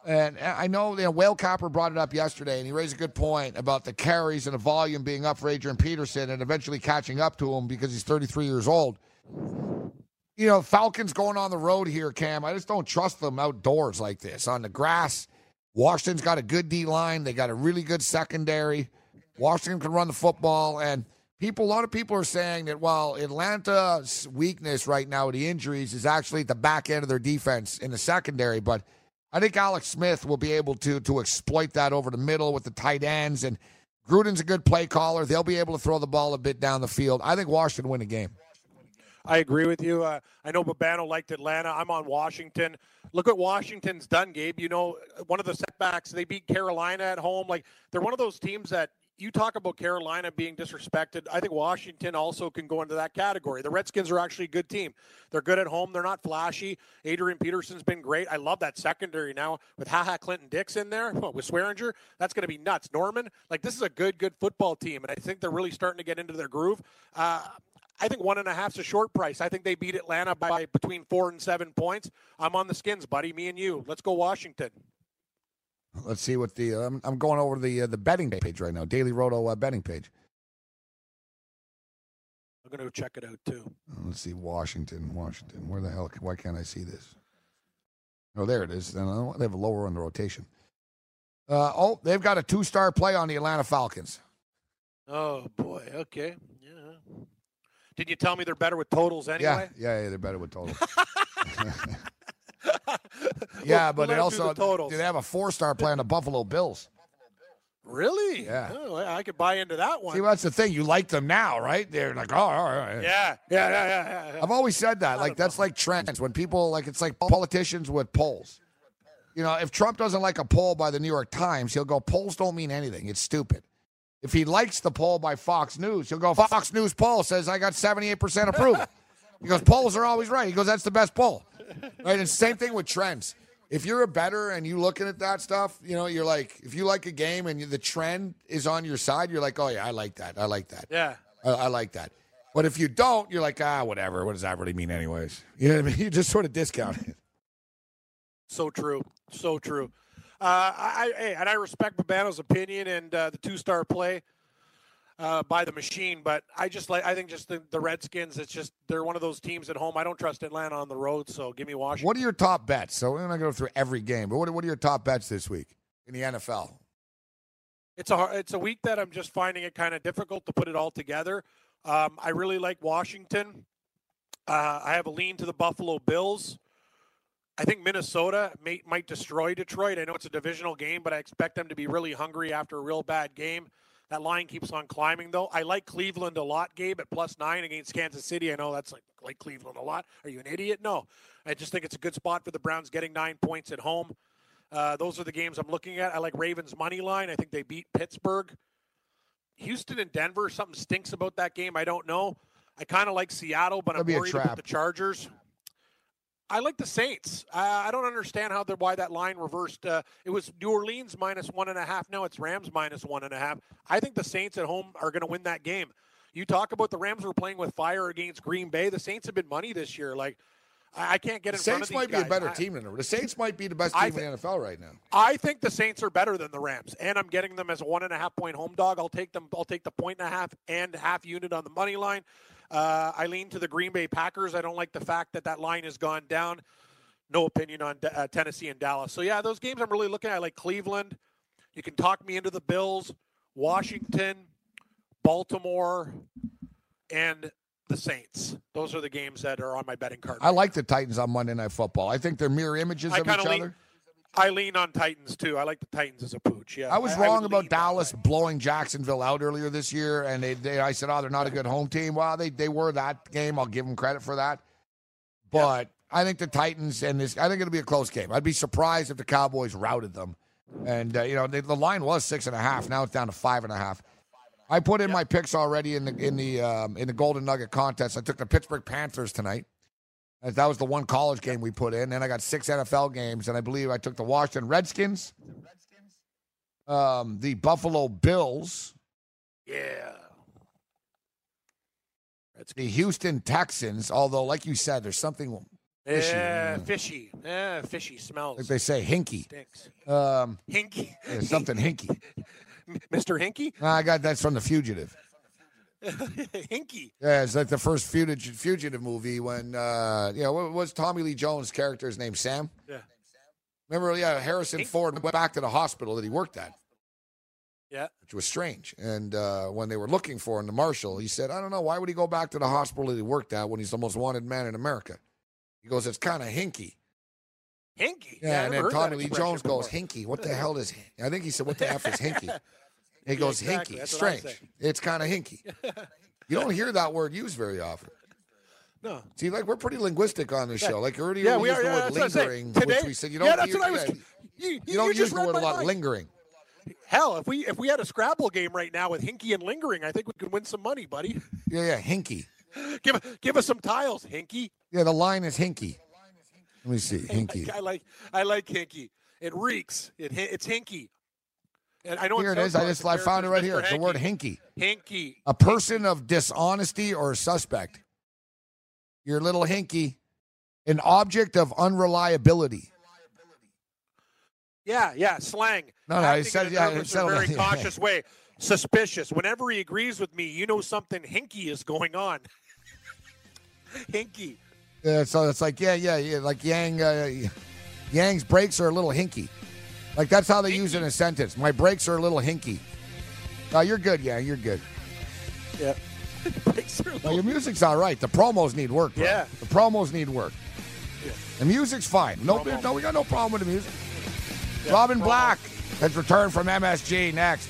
C: And I know, you know, Whale Capper brought it up yesterday, and he raised a good point about the carries and the volume being up for Adrian Peterson and eventually catching up to him because he's 33 years old. You know, Falcons going on the road here, Cam. I just don't trust them outdoors like this. On the grass, Washington's got a good D line. They got a really good secondary. Washington can run the football. And people, a lot of people are saying that while Atlanta's weakness right now with the injuries is actually at the back end of their defense in the secondary, but – I think Alex Smith will be able to to exploit that over the middle with the tight ends and Gruden's a good play caller. They'll be able to throw the ball a bit down the field. I think Washington win the game.
D: I agree with you. Uh, I know Babano liked Atlanta. I'm on Washington. Look what Washington's done, Gabe. You know, one of the setbacks, they beat Carolina at home. Like, they're one of those teams that you talk about Carolina being disrespected. I think Washington also can go into that category. The Redskins are actually a good team. They're good at home. They're not flashy. Adrian Peterson's been great. I love that secondary now with Ha Ha Clinton Dix in there with Swearinger. That's going to be nuts. Norman, like this is a good, good football team, and I think they're really starting to get into their groove. Uh, I think one and a half's a short price. I think they beat Atlanta by between four and seven points. I'm on the skins, buddy. Me and you. Let's go Washington.
C: Let's see what the um, I'm going over the uh, the betting page right now. Daily Roto uh, betting page.
D: I'm going to check it out too.
C: Let's see Washington, Washington. Where the hell? Why can't I see this? Oh, there it is. Then uh, they have a lower on the rotation. Uh, oh, they've got a two-star play on the Atlanta Falcons.
D: Oh boy. Okay. Yeah. Did you tell me they're better with totals anyway?
C: Yeah, yeah, yeah they're better with totals. yeah, but
D: we'll
C: they also
D: the totals.
C: they have a four-star play on the Buffalo Bills.
D: Really?
C: Yeah.
D: Oh, I could buy into that one.
C: See, that's the thing. You like them now, right? They're like, oh, oh, oh all right.
D: Yeah, yeah, yeah, yeah. yeah.
C: I've always said that. Like that's like trends. When people like, it's like politicians with polls. You know, if Trump doesn't like a poll by the New York Times, he'll go, polls don't mean anything. It's stupid. If he likes the poll by Fox News, he'll go, Fox News poll says I got 78% approval. he goes, polls are always right. He goes, that's the best poll. Right? And same thing with trends. If you're a better and you looking at that stuff, you know, you're like, if you like a game and you, the trend is on your side, you're like, oh yeah, I like that. I like that.
D: Yeah.
C: I, I like that. But if you don't, you're like, ah, whatever. What does that really mean, anyways? You know what I mean? You just sort of discount it.
D: So true. So true. Uh, I, I and I respect Babano's opinion and uh, the two-star play uh, by the machine, but I just like I think just the, the Redskins. It's just they're one of those teams at home. I don't trust Atlanta on the road, so give me Washington.
C: What are your top bets? So we're not going to go through every game, but what are, what are your top bets this week in the NFL?
D: It's a it's a week that I'm just finding it kind of difficult to put it all together. Um, I really like Washington. Uh, I have a lean to the Buffalo Bills. I think Minnesota may, might destroy Detroit. I know it's a divisional game, but I expect them to be really hungry after a real bad game. That line keeps on climbing, though. I like Cleveland a lot, Gabe, at plus nine against Kansas City. I know that's like, like Cleveland a lot. Are you an idiot? No. I just think it's a good spot for the Browns getting nine points at home. Uh, those are the games I'm looking at. I like Ravens money line. I think they beat Pittsburgh. Houston and Denver, something stinks about that game. I don't know. I kind of like Seattle, but
C: That'd
D: I'm worried about the Chargers. I like the Saints. Uh, I don't understand how the, why that line reversed. Uh, it was New Orleans minus one and a half. Now it's Rams minus one and a half. I think the Saints at home are going to win that game. You talk about the Rams were playing with fire against Green Bay. The Saints have been money this year. Like I, I can't get in front of
C: Saints might be
D: guys.
C: a better
D: I-
C: team than the The Saints might be the best team in the NFL right now.
D: I think the Saints are better than the Rams, and I'm getting them as a one and a half point home dog. I'll take them. I'll take the point and a half and half unit on the money line. Uh, I lean to the Green Bay Packers. I don't like the fact that that line has gone down. No opinion on uh, Tennessee and Dallas. So yeah, those games I'm really looking at. I like Cleveland. You can talk me into the Bills, Washington, Baltimore, and the Saints. Those are the games that are on my betting card.
C: I like the Titans on Monday Night Football. I think they're mirror images
D: I
C: of each
D: lean-
C: other.
D: I lean on Titans too. I like the Titans as a pooch. Yeah,
C: I was
D: would
C: wrong
D: lean
C: about Dallas blowing Jacksonville out earlier this year, and they, they I said, oh, they're not a good home team. Well, they they were that game. I'll give them credit for that. But I think the Titans and this, I think it'll be a close game. I'd be surprised if the Cowboys routed them. And uh, you know, the, the line was six and a half. Now it's down to five and a half. I put in my picks already in the in the um, in the Golden Nugget contest. I took the Pittsburgh Panthers tonight. As That was the one college game we put in. Then I got six NFL games, and I believe I took the Washington Redskins, um, the Buffalo Bills,
D: Yeah. That's
C: the Houston Texans. Although, like you said, there's something Fishy,
D: yeah. fishy. Yeah, fishy smells.
C: like they say, hinky.
D: Stinks.
C: Um,
D: Hinky.
C: yeah, something hinky.
D: Mr. Hinky?
C: I got that's from the Fugitive.
D: Hinky.
C: Yeah, it's like the first fugitive, fugitive movie when uh, you know what was Tommy Lee Jones' character's name? Sam.
D: Yeah.
C: Remember, yeah, Harrison Ford went back to the hospital that he worked at,
D: Yeah.
C: which was strange. And uh, when they were looking for him, the marshal, he said, "I don't know why would he go back to the hospital that he worked at when he's the most wanted man in America." He goes, "It's kind of hinky."
D: Hinky.
C: Yeah,
D: I
C: and then Tommy Lee Jones goes, "Hinky, what the hell is?" I think he said, "What the f is hinky?" He goes
D: exactly.
C: hinky.
D: That's
C: Strange. It's kind of hinky. you don't hear that word used very often.
D: No.
C: See, like we're pretty linguistic on this show. Like earlier,
D: Yeah,
C: we,
D: we
C: used
D: are.
C: the
D: Yeah,
C: word
D: that's what I'm saying.
C: lingering,
D: Today,
C: which we said you don't.
D: yeah, that's
C: hear,
D: what I was.
C: yeah,
D: You, you,
C: you don't
D: just
C: use the word a lot.
D: mind.
C: Lingering.
D: Hell, if we if we had a Scrabble game right now with Hinky and Lingering, I think we could win some money, buddy.
C: Yeah, yeah, hinky.
D: give give us some tiles, Hinky.
C: Yeah, the line is hinky. Let me see, hinky.
D: I like I like Hinky. It reeks. It it's Hinky. And I know
C: Here it is. I just I found it right
D: character
C: here.
D: Mr.
C: The word hinky.
D: Hinky.
C: A person of dishonesty or a suspect. Your little hinky. An object of unreliability.
D: Yeah, yeah, slang.
C: No, no,
D: Acting
C: said says-
D: in a
C: yeah, it
D: nervous
C: said-
D: or very cautious way. Suspicious. Whenever he agrees with me, you know something hinky is going on. hinky.
C: Yeah, so it's like yeah, yeah, yeah. Like Yang, uh, Yang's brakes are a little hinky. Like that's how they use it in a sentence. My brakes are a little hinky. No, you're good, Yeah, You're good.
D: Yeah. Breaks are
C: No, your music's all right. The promos need work. Bro.
D: Yeah.
C: The promos need work. The music's fine. No, no, we got no problem with the music.
D: Yeah,
C: Robin
D: promo.
C: Black has returned from MSG next.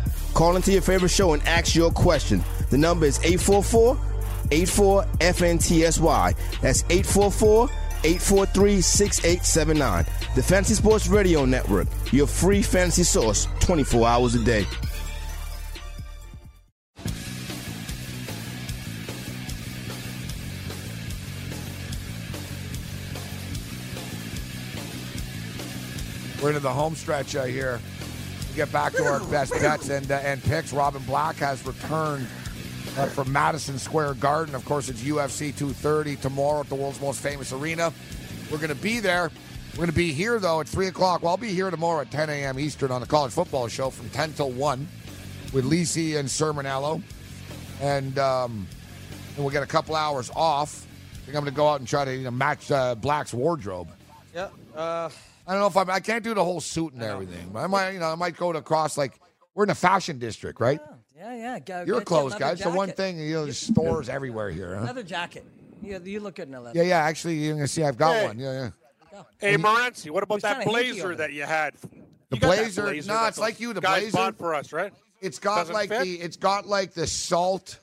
E: Call into your favorite show and ask your question. The number is 844 84 FNTSY. That's 844 843 6879. The Fantasy Sports Radio Network, your free fantasy source 24 hours a day.
C: We're into the home stretch uh, here. Get back to our best bets and uh, and picks. Robin Black has returned uh, from Madison Square Garden. Of course, it's UFC 230 tomorrow at the world's most famous arena. We're going to be there. We're going to be here though at three o'clock. Well, I'll be here tomorrow at 10 a.m. Eastern on the College Football Show from 10 till one with Lisi and Cirminiello, and um, and we'll get a couple hours off. I think I'm going to go out and try to you know, match uh, Black's wardrobe.
F: Yeah.
C: I don't know if I'm, I can't do the whole suit and everything. But I might, you know, I might go to across like we're in a fashion district, right?
F: yeah, yeah. Go,
C: You're a
F: get you
C: clothes
F: another
C: guy. It's the one thing, you know, there's stores everywhere here. Huh?
F: Another jacket. Yeah, you look good in a leather.
C: Yeah, yeah. Actually, you're gonna see, I've got
D: Hey.
C: one. Yeah, yeah.
D: Hey, Morency, what about that blazer
F: over
D: that you had?
C: The
D: You
C: blazer-
D: blazer
C: no, it's like you, the
D: guys
C: blazer.
D: bought for us, right?
C: It's got
D: Doesn't
C: like
D: fit?
C: the, it's got like the salt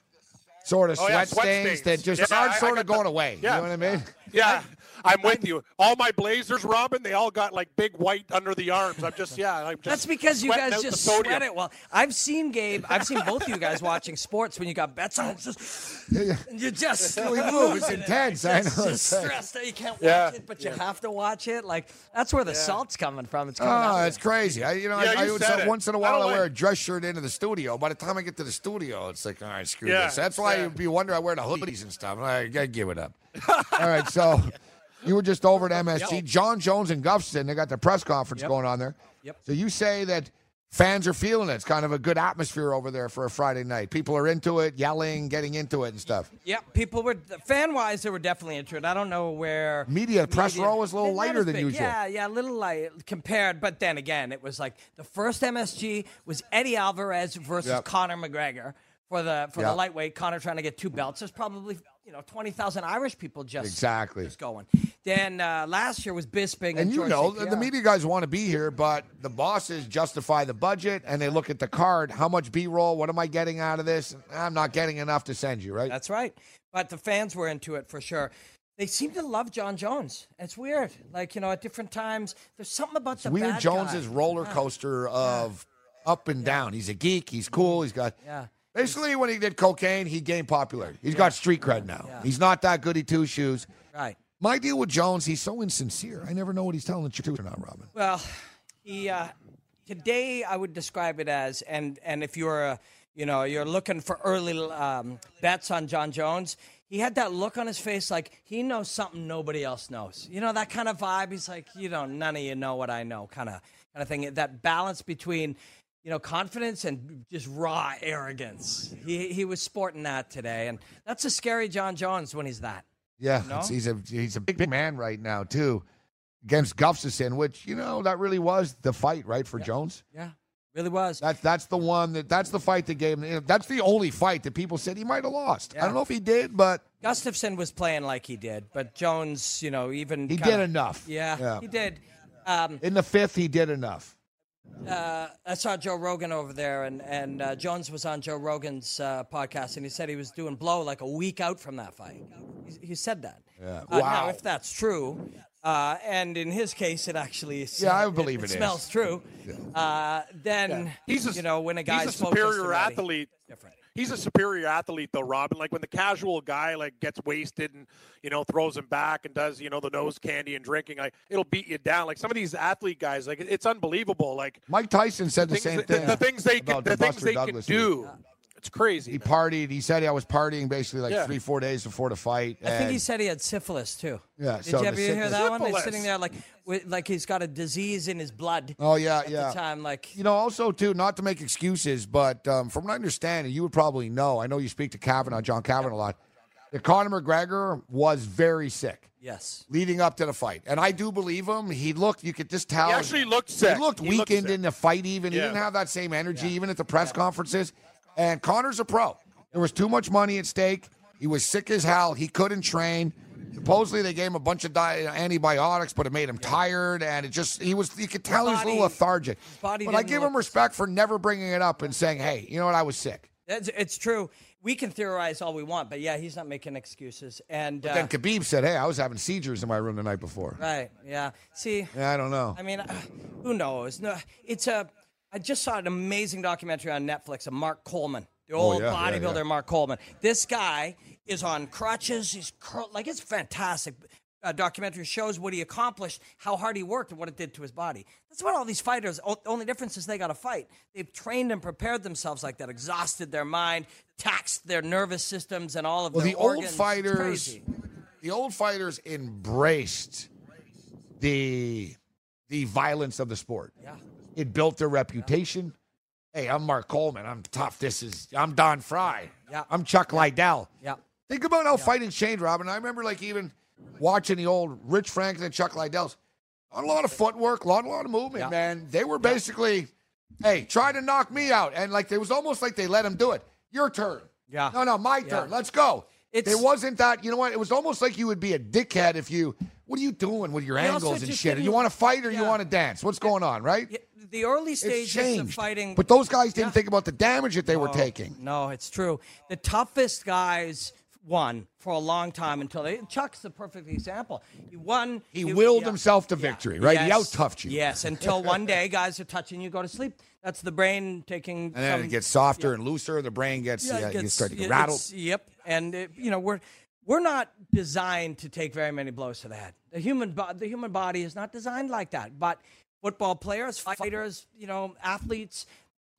C: sort of
D: Oh, yeah,
C: sweat,
D: sweat
C: stains,
D: stains.
C: that just
D: Yeah,
C: aren't
D: I- I
C: sort
D: got
C: of going
D: the-
C: away.
D: yeah.
C: You know what I mean?
D: Yeah, I'm with you. All my blazers, Robin, they all got like big white under the arms. I'm just, yeah, I'm just.
F: That's because you guys just sweat it. Well, I've seen Gabe. I've seen both of you guys watching sports when you got bets on. It's just,
C: Yeah, yeah.
F: you just
C: We move. It's
F: and
C: intense. I
F: It's
C: know.
F: just
C: It's like-
F: stressed that you can't watch
D: Yeah.
F: it, but you have to watch it. Like that's where the salt's coming from. It's coming
C: Oh,
F: out.
C: it's crazy. I, you know,
D: Yeah,
C: I, I
D: you
C: would
D: said
C: say
D: it.
C: once in a while I,
D: don't
C: wear a dress shirt into the studio. By the time I get to the studio, it's like, all right, screw
D: Yeah,
C: this. That's why
D: yeah.
C: you'd be wondering I wear the hoodies and stuff. I, I give it up. all right, so you were just over at MSG. Jon Jones and Gustafsson, they got the press conference going on there.
F: Yep.
C: So you say that fans are feeling it. It's kind of a good atmosphere over there for a Friday night. People are into it, yelling, getting into it and stuff.
F: Yeah, people were fan wise. They were definitely into it. I don't know where
C: Media, press row is a little lighter than
F: big.
C: usual.
F: Yeah, yeah, a little light compared. But then again, it was like the first MSG was Eddie Alvarez versus
C: Yep.
F: Conor McGregor for the for
C: Yep.
F: the lightweight. Conor trying to get two belts. There's probably you know twenty thousand Irish people just
C: Exactly.
F: just going. Then uh, last year was Bisping and,
C: And you know,
F: St.
C: the media guys want to be here, but the bosses justify the budget and they look at the card. How much B roll? What am I getting out of this? I'm not getting enough to send you, right?
F: That's right. But the fans were into it for sure. They seem to love Jon Jones. It's weird. Like, you know, at different times, there's something about the
C: Weird Jones's
F: guy.
C: roller coaster of up and down. He's a geek. He's cool. He's got.
F: Yeah.
C: Basically, when he did cocaine, he gained popularity. He's got street cred now.
F: Yeah.
C: He's not that goody two shoes.
F: Right.
C: My deal with Jones, he's so insincere. I never know what he's telling the truth or not, Robin.
F: Well, he uh, today I would describe it as, and and if you're a you know, you're looking for early um, bets on Jon Jones. He had that look on his face like he knows something nobody else knows. You know, that kind of vibe. He's like, you know, none of you know what I know, kind of kind of thing. That balance between, you know, confidence and just raw arrogance. He he was sporting that today, and that's a scary Jon Jones when he's that.
C: Yeah,
F: No?
C: it's- he's a he's a big, big man right now too, against Gustafsson, which you know that really was the fight, right, for Jones.
F: Yeah, really was.
C: That's that's the one that that's the fight that gave him. That's the only fight that people said he might have lost. I don't know if he did, but
F: Gustafsson was playing like he did, but Jones, you know, even
C: he did enough.
F: Yeah,
C: Yeah.
F: he did. Um,
C: In the fifth, he did enough.
F: Uh, I saw Joe Rogan over there, and and uh, Jones was on Joe Rogan's uh, podcast, and he said he was doing blow like a week out from that fight. He, he said that.
C: Yeah.
F: Uh, Now,
C: Wow.
F: if that's true, uh, and in his case, it actually is,
C: Yeah, I believe
F: it,
C: it is.
F: smells true. Uh, then
D: He's a,
F: you know when a guy's
D: he's a superior athlete.
F: different.
D: He's a superior athlete, though, Robin. Like when the casual guy like gets wasted and you know throws him back and does you know the nose candy and drinking, like it'll beat you down. Like some of these athlete guys, like it's unbelievable. Like
C: Mike Tyson said the
D: things,
C: same
D: the,
C: thing.
D: the things they can, the things
C: Buster
D: they
C: Douglas
D: can do. It's crazy.
C: He
D: man.
C: partied. He said I was partying basically like
D: Yeah.
C: three, four days before the fight.
F: I think he said he had syphilis too.
C: Yeah,
F: Did
C: so
F: you
C: the
F: ever hear
C: syphilis-
F: that one? He's
D: Syphilis.
F: sitting there like, with, like he's got a disease in his blood.
C: Oh yeah,
F: at
C: yeah.
F: the time, like
C: You know, also too, not to make excuses, but um, from what I understand, and you would probably know, I know you speak to Kavanagh, John Kavanagh a lot. That Conor McGregor was very sick
F: yes,
C: leading up to the fight, and I do believe him. He looked, you could just tell.
D: He actually looked sick.
C: He looked
D: He
C: weakened
D: sick.
C: in the fight. Even he didn't have that same energy, even at the press conferences. And Conor's a pro. There was too much money at stake. He was sick as hell. He couldn't train. Supposedly they gave him a bunch of di- antibiotics, but it made him tired, and it just he was. You could tell he was a little lethargic.
F: body
C: But I give him respect for never bringing it up and saying, "Hey, you know what? I was sick."
F: it's, it's true. We can theorize all we want, but yeah, he's not making excuses. And uh,
C: Then Khabib said, "Hey, I was having seizures in my room the night before."
F: right, yeah. See,
C: Yeah, I don't know.
F: I mean, uh, who knows? No, it's a. I just saw an amazing documentary on Netflix of Mark Coleman, the old
C: Oh, yeah, yeah,
F: bodybuilder
C: yeah.
F: Mark Coleman. This guy is on crutches. He's like it's fantastic. Uh, documentary shows what he accomplished, how hard he worked, and what it did to his body. That's what all these fighters. o- The only difference is they got to fight. They've trained and prepared themselves like that, exhausted their mind, taxed their nervous systems, and all of
C: Well, the old
F: organs. It's
C: fighters, the old fighters embraced the the violence of the sport.
F: Yeah.
C: It built their reputation. Hey, I'm Mark Coleman. I'm tough. This is I'm Don Frye.
F: Yeah.
C: I'm Chuck Liddell.
F: Yeah.
C: Think about how fighting changed, Robin. I remember like even watching the old Rich Franklin and Chuck Liddell's. A lot of footwork, a lot, a lot of movement,
F: Yeah.
C: man. They were basically, hey, try to knock me out, and like it was almost like they let him do it. Your turn.
F: Yeah.
C: No, no, my
F: Yeah.
C: turn. Let's go.
F: It's-
C: it wasn't that. You know what? It was almost like you would be a dickhead if you. What are you doing with your
F: They
C: angles and shit? You want to fight or you want to dance? What's going on, right?
F: Yeah, The early stages of fighting,
C: But those guys didn't
F: Yeah.
C: think about the damage that they were taking.
F: No, it's true. The toughest guys won for a long time until they. Chuck's the perfect example. He won.
C: He willed
F: yeah.
C: himself to victory, right? He
F: Yes,
C: out-toughed you.
F: Yes, until one day guys are touching you, go to sleep. That's the brain taking.
C: And then
F: some-
C: it gets softer and looser. The brain gets,
F: yeah,
C: yeah,
F: it
C: you start to get
F: it-
C: rattled.
F: Yep, and uh, you know we're we're not designed to take very many blows to the head. The human bo- the human body is not designed like that. But football players, fighters, you know, athletes.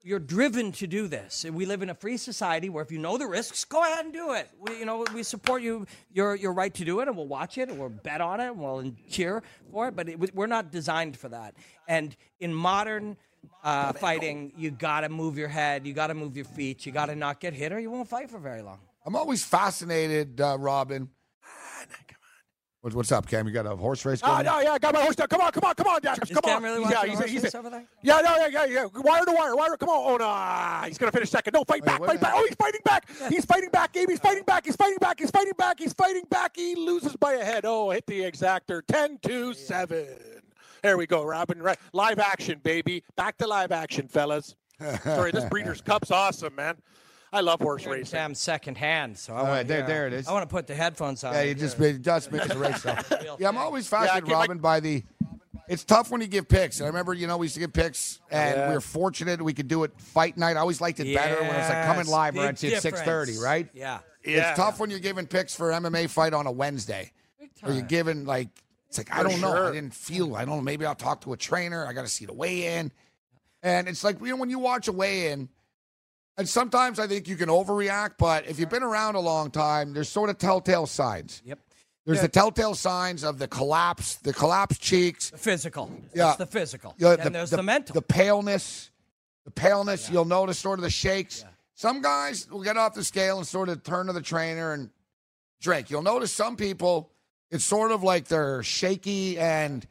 F: You're driven to do this. We live in a free society where if you know the risks, go ahead and do it. We, you know, we support you, your your right to do it, and we'll watch it, and we'll bet on it, and we'll cheer for it. But it, we're not designed for that. And in modern uh, fighting, you got to move your head, you got to move your feet, you got to not get hit, or you won't fight for very long.
C: I'm always fascinated, uh, Robin. What's, what's up, Cam? You got a horse race
D: Oh,
C: going?
D: no, yeah, I got my horse down. Come on, come on, come on, Dad. Come
F: Cam
D: on.
F: really
D: yeah,
F: the
D: he's, he's,
F: over there?
D: Yeah, no, yeah, yeah, yeah. Wire to wire, wire. Come on. Oh, no. He's going to finish second. No, fight back, fight back. Oh, he's fighting back. He's fighting back, Gabe. He's fighting back. He's fighting back. He's fighting back. He's fighting back. He loses by a head. Oh, hit the exacta. 10 2 7. There we go, Robin. Right. Live action, baby. Back to live action, fellas. Sorry, this Breeders' Cup's awesome, man. I love horse racing.
F: Cam second hand, so I
C: All
F: want
C: right, there- there it is.
F: I want to put the headphones on.
C: Yeah, you just it just makes the race so. Yeah, I'm always fascinated,
D: keep my-
C: Robin, by the. It's tough when you give picks. And I remember, you know, we used to give picks, and
D: Yeah.
C: we were fortunate we could do it fight night. I always liked it better when it was like coming live
F: big
C: around at six thirty, right?
F: Yeah.
D: Yeah.
C: It's tough when you're giving picks for MMA fight on a Wednesday, or you're giving like it's like I don't know, I didn't feel, I don't know, maybe I'll talk to a trainer. I got to see the weigh in, and it's like you know when you watch a weigh in. And sometimes I think you can overreact, but if you've been around a long time, there's sort of telltale signs.
F: Yep.
C: There's
F: Yeah.
C: the telltale signs of the collapse, the collapsed cheeks.
F: The physical.
C: Yeah.
F: That's the physical.
C: Yeah,
F: and there's the, mental.
C: The paleness, the paleness. You'll notice sort of the shakes. Some guys will get off the scale and sort of turn to the trainer and drink. You'll notice some people, it's sort of like they're shaky and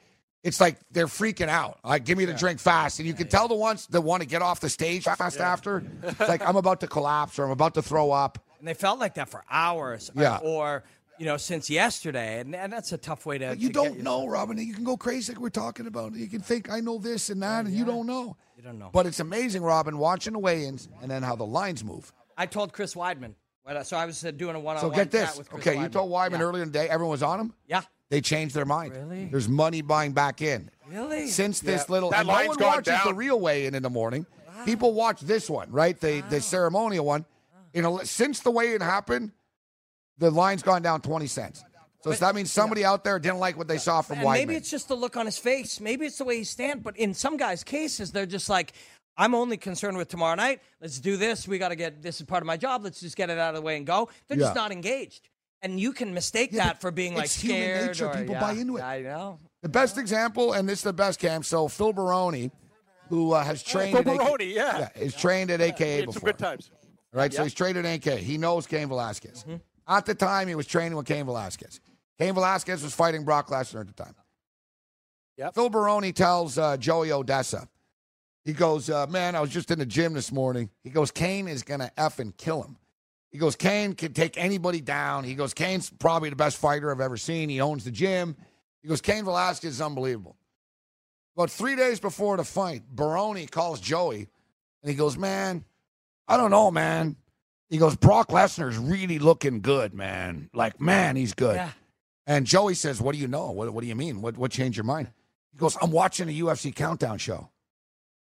C: it's like they're freaking out. Like, give me the drink fast. And you can tell the ones that want to get off the stage fast after. It's like, I'm about to collapse or I'm about to throw up.
F: and they felt like that for hours. or-
C: Yeah.
F: Or, you know, since yesterday. And, and that's a tough way to.
C: But you
F: to
C: don't
F: yourself-
C: know, Robin. You can go crazy like we're talking about. You can think I know this and that, and you don't know.
F: You don't know.
C: But it's amazing, Robin, watching the weigh-ins and then how the lines move.
F: I told Chris Weidman. So I was uh, doing a one-on-one
C: get
F: chat
C: this.
F: with Chris
C: Okay, you told Weidman
F: yeah.
C: earlier in the day everyone was on him.
F: Yeah.
C: They changed their mind.
F: Really?
C: There's money buying back in.
F: Really?
C: Since this
D: Yeah.
C: little,
D: That
C: and no
D: line's
C: one
D: gone
C: watches the real way in in the morning. People watch this one, right? The the ceremonial one. You know, since the way it happened, the line's gone down twenty cents. So that means somebody out there didn't like what they saw from
F: And
C: Weidman.
F: maybe it's just the look on his face. Maybe it's the way he stands. But in some guys' cases, they're just like, I'm only concerned with tomorrow night. Let's do this. We got to get this is part of my job. Let's just get it out of the way and go. They're just not engaged. And you can mistake
C: Yeah,
F: that for being like
C: it's human
F: scared.
C: nature.
F: or-
C: People
F: yeah,
C: buy into it.
F: I know.
C: The best example, and this is the best camp. So Phil Baroni, who uh, has trained
D: Phil
C: at AK
D: Baroni, yeah.
C: yeah, is trained at AKA
D: We had
C: before.
D: some good times.
C: Right, so he's trained at AK. He knows Cain Velasquez.
D: Mm-hmm.
C: At the time, he was training with Cain Velasquez. Cain Velasquez was fighting Brock Lesnar at the time.
D: Yep.
C: Phil Baroni tells uh, Joey Odessa, he goes, uh, man, I was just in the gym this morning. He goes, Cain is going to effing kill him. He goes, Cain can take anybody down. He goes, Cain's probably the best fighter I've ever seen. He owns the gym. He goes, Cain Velasquez is unbelievable. But three days before the fight, Baroni calls Joey and he goes, man, I don't know, man. He goes, Brock Lesnar's really looking good, man. Like, man, he's good.
F: Yeah.
C: And Joey says, What do you know? What, what do you mean? What, what changed your mind? He goes, I'm watching a UFC countdown show.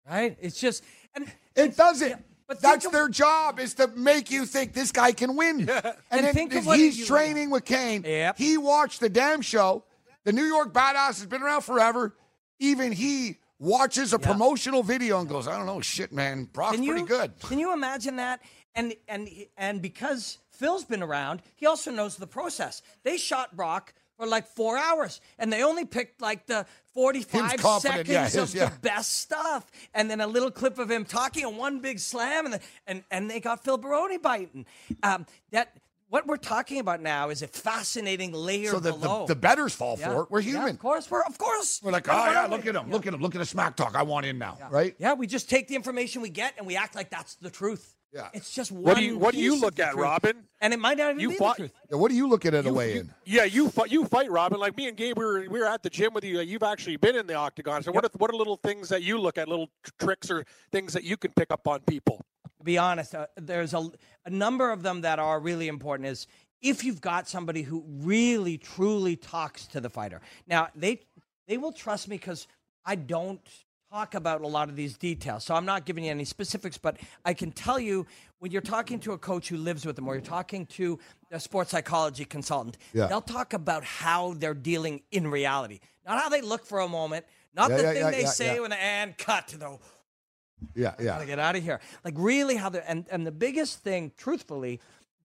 F: Right? It's just. And,
C: It doesn't.
F: But
C: That's
F: of-
C: their job is to make you think this guy can win. And,
F: And
C: then
F: think of what
C: he's training with Cain.
F: Yep.
C: He watched the damn show. The New York Badass has been around forever. Even he watches a promotional video and goes, I don't know, shit, man. Brock's
F: you,
C: pretty good.
F: Can you imagine that? And and and because Phil's been around, he also knows the process. They shot Brock for like four hours, and they only picked like the forty-five seconds
C: yeah,
F: of
C: yeah.
F: the best stuff, and then a little clip of him talking and one big slam, and the, and and they got Phil Baroni biting. Um, that what we're talking about now is a fascinating layer
C: So the,
F: below.
C: the, the betters fall
F: Yeah.
C: for it. We're
F: Yeah,
C: human.
F: of course, we're of course.
C: We're like, oh, yeah, look at him. Look at him. Look at the smack talk. I want in now, right?
F: Yeah, we just take the information we get and we act like that's the truth.
C: Yeah.
F: It's just one
D: What do you What do you look at,
F: truth.
D: Robin?
F: And it might not even
D: You
F: be
D: fought-
F: the truth.
C: Yeah, what do you look at at a
D: You-
C: weigh
D: you-
C: in?
D: Yeah, you fight. You fight, Robin. Like me and Gabe, we were we were at the gym with you. You've actually been in the octagon. So what are what are little things that you look at, little tricks or things that you can pick up on people?
F: To be honest, uh, there's a, a number of them that are really important. Is if you've got somebody who really truly talks to the fighter. Now they they will trust me because I don't talk about a lot of these details. So I'm not giving you any specifics, but I can tell you when you're talking to a coach who lives with them or you're talking to a sports psychology consultant,
C: Yeah.
F: they'll talk about how they're dealing in reality, not how they look for a moment, not
C: Yeah,
F: the
C: yeah,
F: thing they say when and cut to the
C: Yeah, yeah.
F: gotta get out of here. Like really, how they and and the biggest thing, truthfully,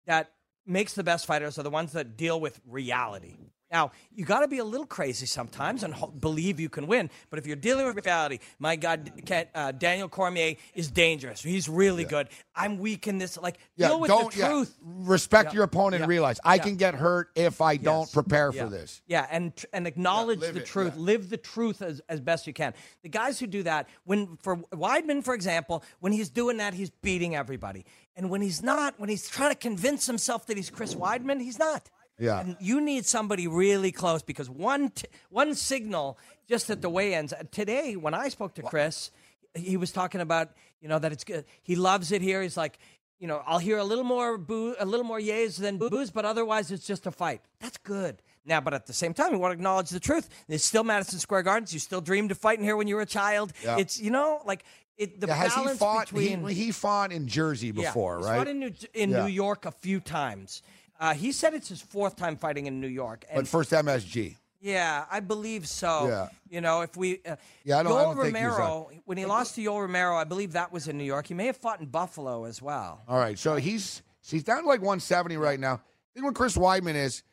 F: that makes the best fighters are the ones that deal with reality. Now you got to be a little crazy sometimes and ho- believe you can win. But if you're dealing with reality, my God, Ken- uh, Daniel Cormier is dangerous. He's really good. I'm weak in this. Like
C: Yeah,
F: deal with the
C: yeah,
F: truth.
C: respect
F: Yeah,
C: your opponent.
F: yeah,
C: and Realize I
F: yeah.
C: can get hurt if I don't prepare
F: Yeah.
C: for this.
F: Yeah, and tr- and acknowledge the
C: it,
F: truth.
C: yeah.
F: Live the truth as, as best you can. The guys who do that, when for Weidman, for example, when he's doing that, he's beating everybody. And when he's not, when he's trying to convince himself that he's Chris Weidman, he's not.
C: Yeah.
F: And you need somebody really close because one t- one signal just at the weigh-ins uh, today when I spoke to Chris, he was talking about you know that it's good. He loves it here. He's like, you know, I'll hear a little more boo, a little more yays than boos, but otherwise it's just a fight. That's good. Now, but at the same time, we want to acknowledge the truth. It's still Madison Square Gardens. You still dreamed of fighting here when you were a child.
C: Yeah.
F: It's you know like it. The
C: Yeah, has he
F: balance
C: fought?
F: between
C: he, he fought in Jersey before,
F: he's
C: right?
F: fought in New, in
C: Yeah.
F: New York a few times. Uh, he said it's his fourth time fighting in New York. And
C: but first MSG.
F: Yeah, I believe so.
C: Yeah.
F: You know, if we. Uh,
C: Yeah, I don't- I don't think he's,
F: Romero, when he lost to Yoel Romero, I believe that was in New York. He may have fought in Buffalo as well.
C: All right, so he's he's down to like 170 right now. The thing with Chris Weidman is,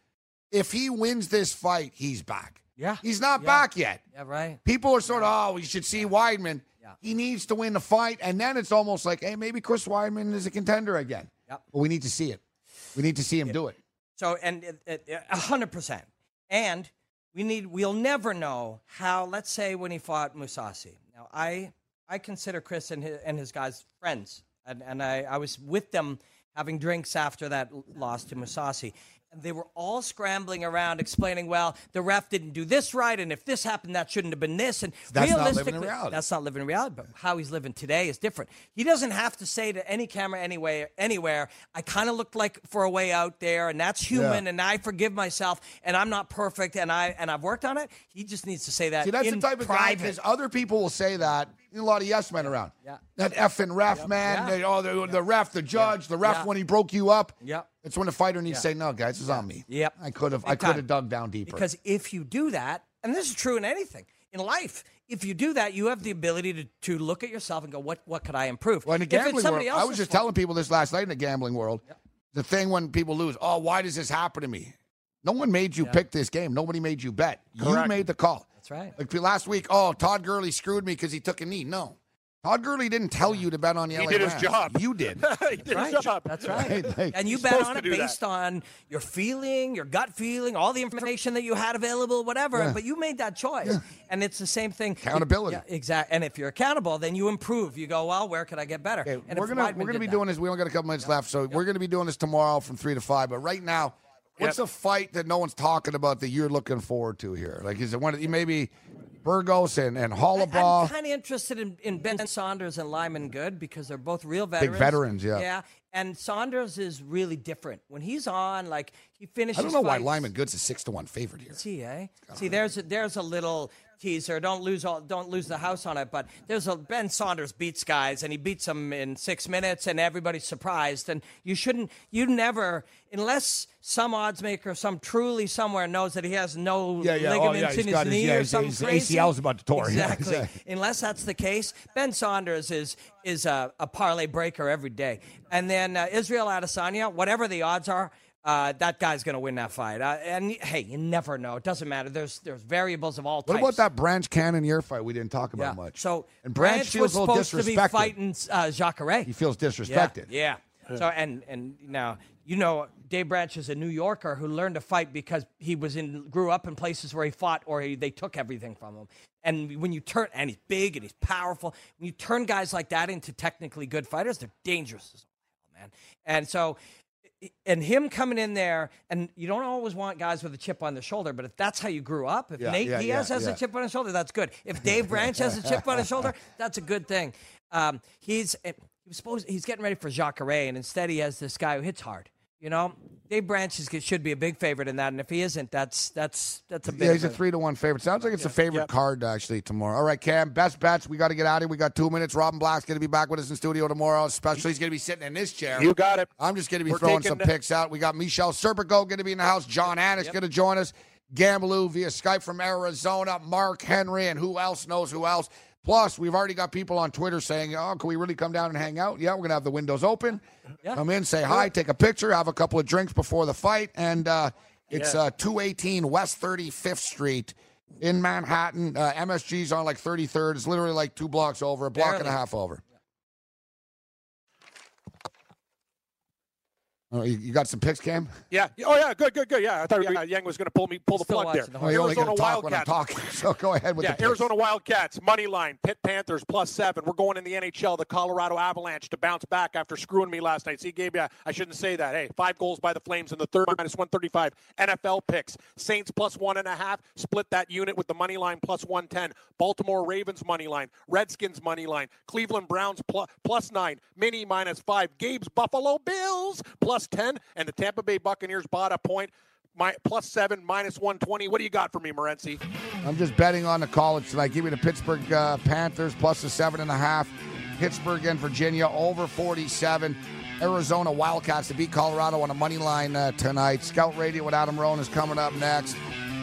C: if he wins this fight, he's back.
F: Yeah.
C: He's not
F: Yeah.
C: back yet.
F: Yeah, right.
C: People are sort of, oh, we should see Weidman.
F: Yeah.
C: He needs to win the fight, and then it's almost like, hey, maybe Chris Weidman is a contender again.
F: Yep.
C: But we need to see it. We need to see him do it.
F: So, and it- it- a hundred percent. And we need. We'll never know how. Let's say when he fought Mousasi. Now, I I consider Chris and his, and his guys friends, and and I I was with them having drinks after that loss to Mousasi. And they were all scrambling around explaining, well, the ref didn't do this right, and if this happened, that shouldn't have been this. And
C: That's not living in
F: realistically,
C: reality.
F: that's not living in reality. But how he's living today is different. He doesn't have to say to any camera anywhere, anywhere, I kind of looked like for a way out there, and that's human,
C: Yeah.
F: and I forgive myself, and I'm not perfect, and I and I've worked on it. He just needs to say that.
C: See, that's
F: in
C: the type of guy,
F: private.
C: because other people will say that. A lot of yes men around.
F: Yeah.
C: That effing ref, man.
F: Yeah.
C: They- oh, the, the ref, the judge, the ref
F: Yeah.
C: when he broke you up.
F: Yep.
C: It's when a fighter needs to say, no, guys, it's on me.
F: Yep.
C: I could have I could have dug down deeper.
F: Because if you do that, and this is true in anything in life, if you do that, you have the ability to, to look at yourself and go, what what could I improve?
C: Well, in the gambling world, I was just
F: fault-
C: telling people this last night in the gambling world. The thing when people lose, oh, why does this happen to me? No one made you pick this game. Nobody made you bet. You made the call.
F: That's right.
C: Like last week, oh, Todd Gurley screwed me because he took a knee. No. Todd Gurley didn't tell you to bet on the
D: He
C: LA
D: did his
C: Rams.
D: job.
C: You did.
D: he did
F: Right.
D: his job.
F: That's right.
C: Right, like-
F: and you
D: He's
F: bet on it
D: do that.
F: based on your feeling, your gut feeling, all the information that you had available, whatever.
C: Yeah.
F: But you made that choice, and it's the same thing.
C: Accountability.
F: Yeah, exactly. And if you're accountable, then you improve. You go, well, where could I get better?
C: Okay,
F: and
C: we're gonna
F: Weidman
C: we're gonna be
F: that-
C: doing this. We only got a couple minutes left, so we're gonna be doing this tomorrow from three to five. But right now, what's
D: Yep.
C: a fight that no one's talking about that you're looking forward to here? Like, is it one of maybe Burgos and and
F: I'm kind of interested in, in Ben Saunders and Lyman Good because they're both real veterans.
C: Big veterans, yeah.
F: Yeah. And Saunders is really different. When he's on, like he finishes.
C: I don't know why Lyman Good's is six to one favorite here.
F: See, eh? See, there's a, there's a little teaser. Don't lose all, don't lose the house on it. But there's a Ben Saunders beats guys, and he beats them in six minutes, and everybody's surprised. And you shouldn't, you never, unless some odds maker, some truly somewhere knows that he has no
C: Yeah, yeah. Oh,
F: ligaments
C: yeah,
F: in his
C: his-
F: knee
C: yeah,
F: or something
C: his
F: crazy.
C: ACL is about to tore,
F: Exactly.
C: exactly.
F: Unless that's the case, Ben Saunders is is a, a parlay breaker every day. And then uh, Israel Adesanya, whatever the odds are. Uh, that guy's going to win that fight. Uh, and hey, you never know. It doesn't matter. There's there's variables of all
C: What
F: types.
C: What about that Branch Cannonier fight we didn't talk about
F: Yeah.
C: much?
F: So
C: and Branch,
F: Branch
C: feels
F: was supposed to be fighting uh, Jacare.
C: He feels
F: Yeah,
C: disrespected.
F: yeah. So and and now you know Dave Branch is a New Yorker who learned to fight because he was in grew up in places where he fought or he, they took everything from him. And when you turn and he's big and he's powerful, when you turn guys like that into technically good fighters, they're dangerous as hell, man. And so. And him coming in there, and you don't always want guys with a chip on their shoulder, but if that's how you grew up, if
C: Yeah,
F: Nate
C: yeah,
F: Diaz
C: yeah,
F: has a chip on his shoulder, that's good. If Dave Branch has a chip on his shoulder, that's a good thing. Um, he's he was supposed he's getting ready for Jacare, and instead he has this guy who hits hard. You know, Dave Branch is, should be a big favorite in that, and if he isn't, that's that's that's a bit.
C: Yeah, he's a three to one favorite. Sounds like it's a favorite
D: Yep.
C: card actually tomorrow. All right, Cam, best bets. We got to get out of here. We got two minutes. Robin Black's going to be back with us in studio tomorrow. Especially, he's going to be sitting in this chair.
D: You got it.
C: I'm just going to be
D: We're
C: throwing some
D: the-
C: picks out. We got Michelle Serpico going to be in the house. John Annis going to join us. Gamblou via Skype from Arizona. Mark Henry and who else knows who else. Plus, we've already got people on Twitter saying, "Oh, can we really come down and hang out?" Yeah, we're going to have the windows open.
F: Yeah.
C: Come in, say hi, take a picture, have a couple of drinks before the fight, and uh, it's
D: Yeah.
C: uh, 218 West 35th Street in Manhattan. Uh, MSG's on like 33rd. It's literally like two blocks over, a block and a half over. Oh, you, you got some picks, Cam?
D: Yeah. Oh yeah. Good. Good. Good. Yeah. I thought uh, Yang was going to pull me pull the plug there.
F: the
C: Oh, you only
D: Arizona
C: going talk
D: Wildcats.
C: talking. So go ahead with
D: Yeah,
C: the picks.
D: Arizona Wildcats money line. Pitt Panthers plus seven. We're going in the NHL. The Colorado Avalanche to bounce back after screwing me last night. See, Gabe, yeah, I shouldn't say that. Hey, five goals by the Flames in the third minus one thirty five. NFL picks. Saints plus one and a half. Split that unit with the money line plus one ten. Baltimore Ravens money line. Redskins money line. Cleveland Browns plus plus nine. Mini minus five. Gabe's Buffalo Bills plus ten, and the Tampa Bay Buccaneers bought a point. My, plus seven, minus 120. What do you got for me, Morency?
C: I'm just betting on the college tonight. Give me the Pittsburgh uh, Panthers plus the seven and a half. Pittsburgh and Virginia over 47. Arizona Wildcats to beat Colorado on a money line uh, tonight. Scout Radio with Adam Rohn is coming up next.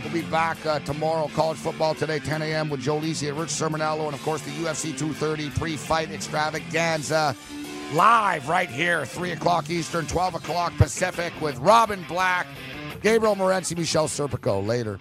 C: We'll be back uh, tomorrow. College football today, 10 a.m. with Joe Lisi Rich Cirminiello, and of course the UFC 230 pre-fight extravaganza live right here, 3 o'clock Eastern, 12 o'clock Pacific with Robin Black, Gabriel Morency, Michelle Serpico. Later.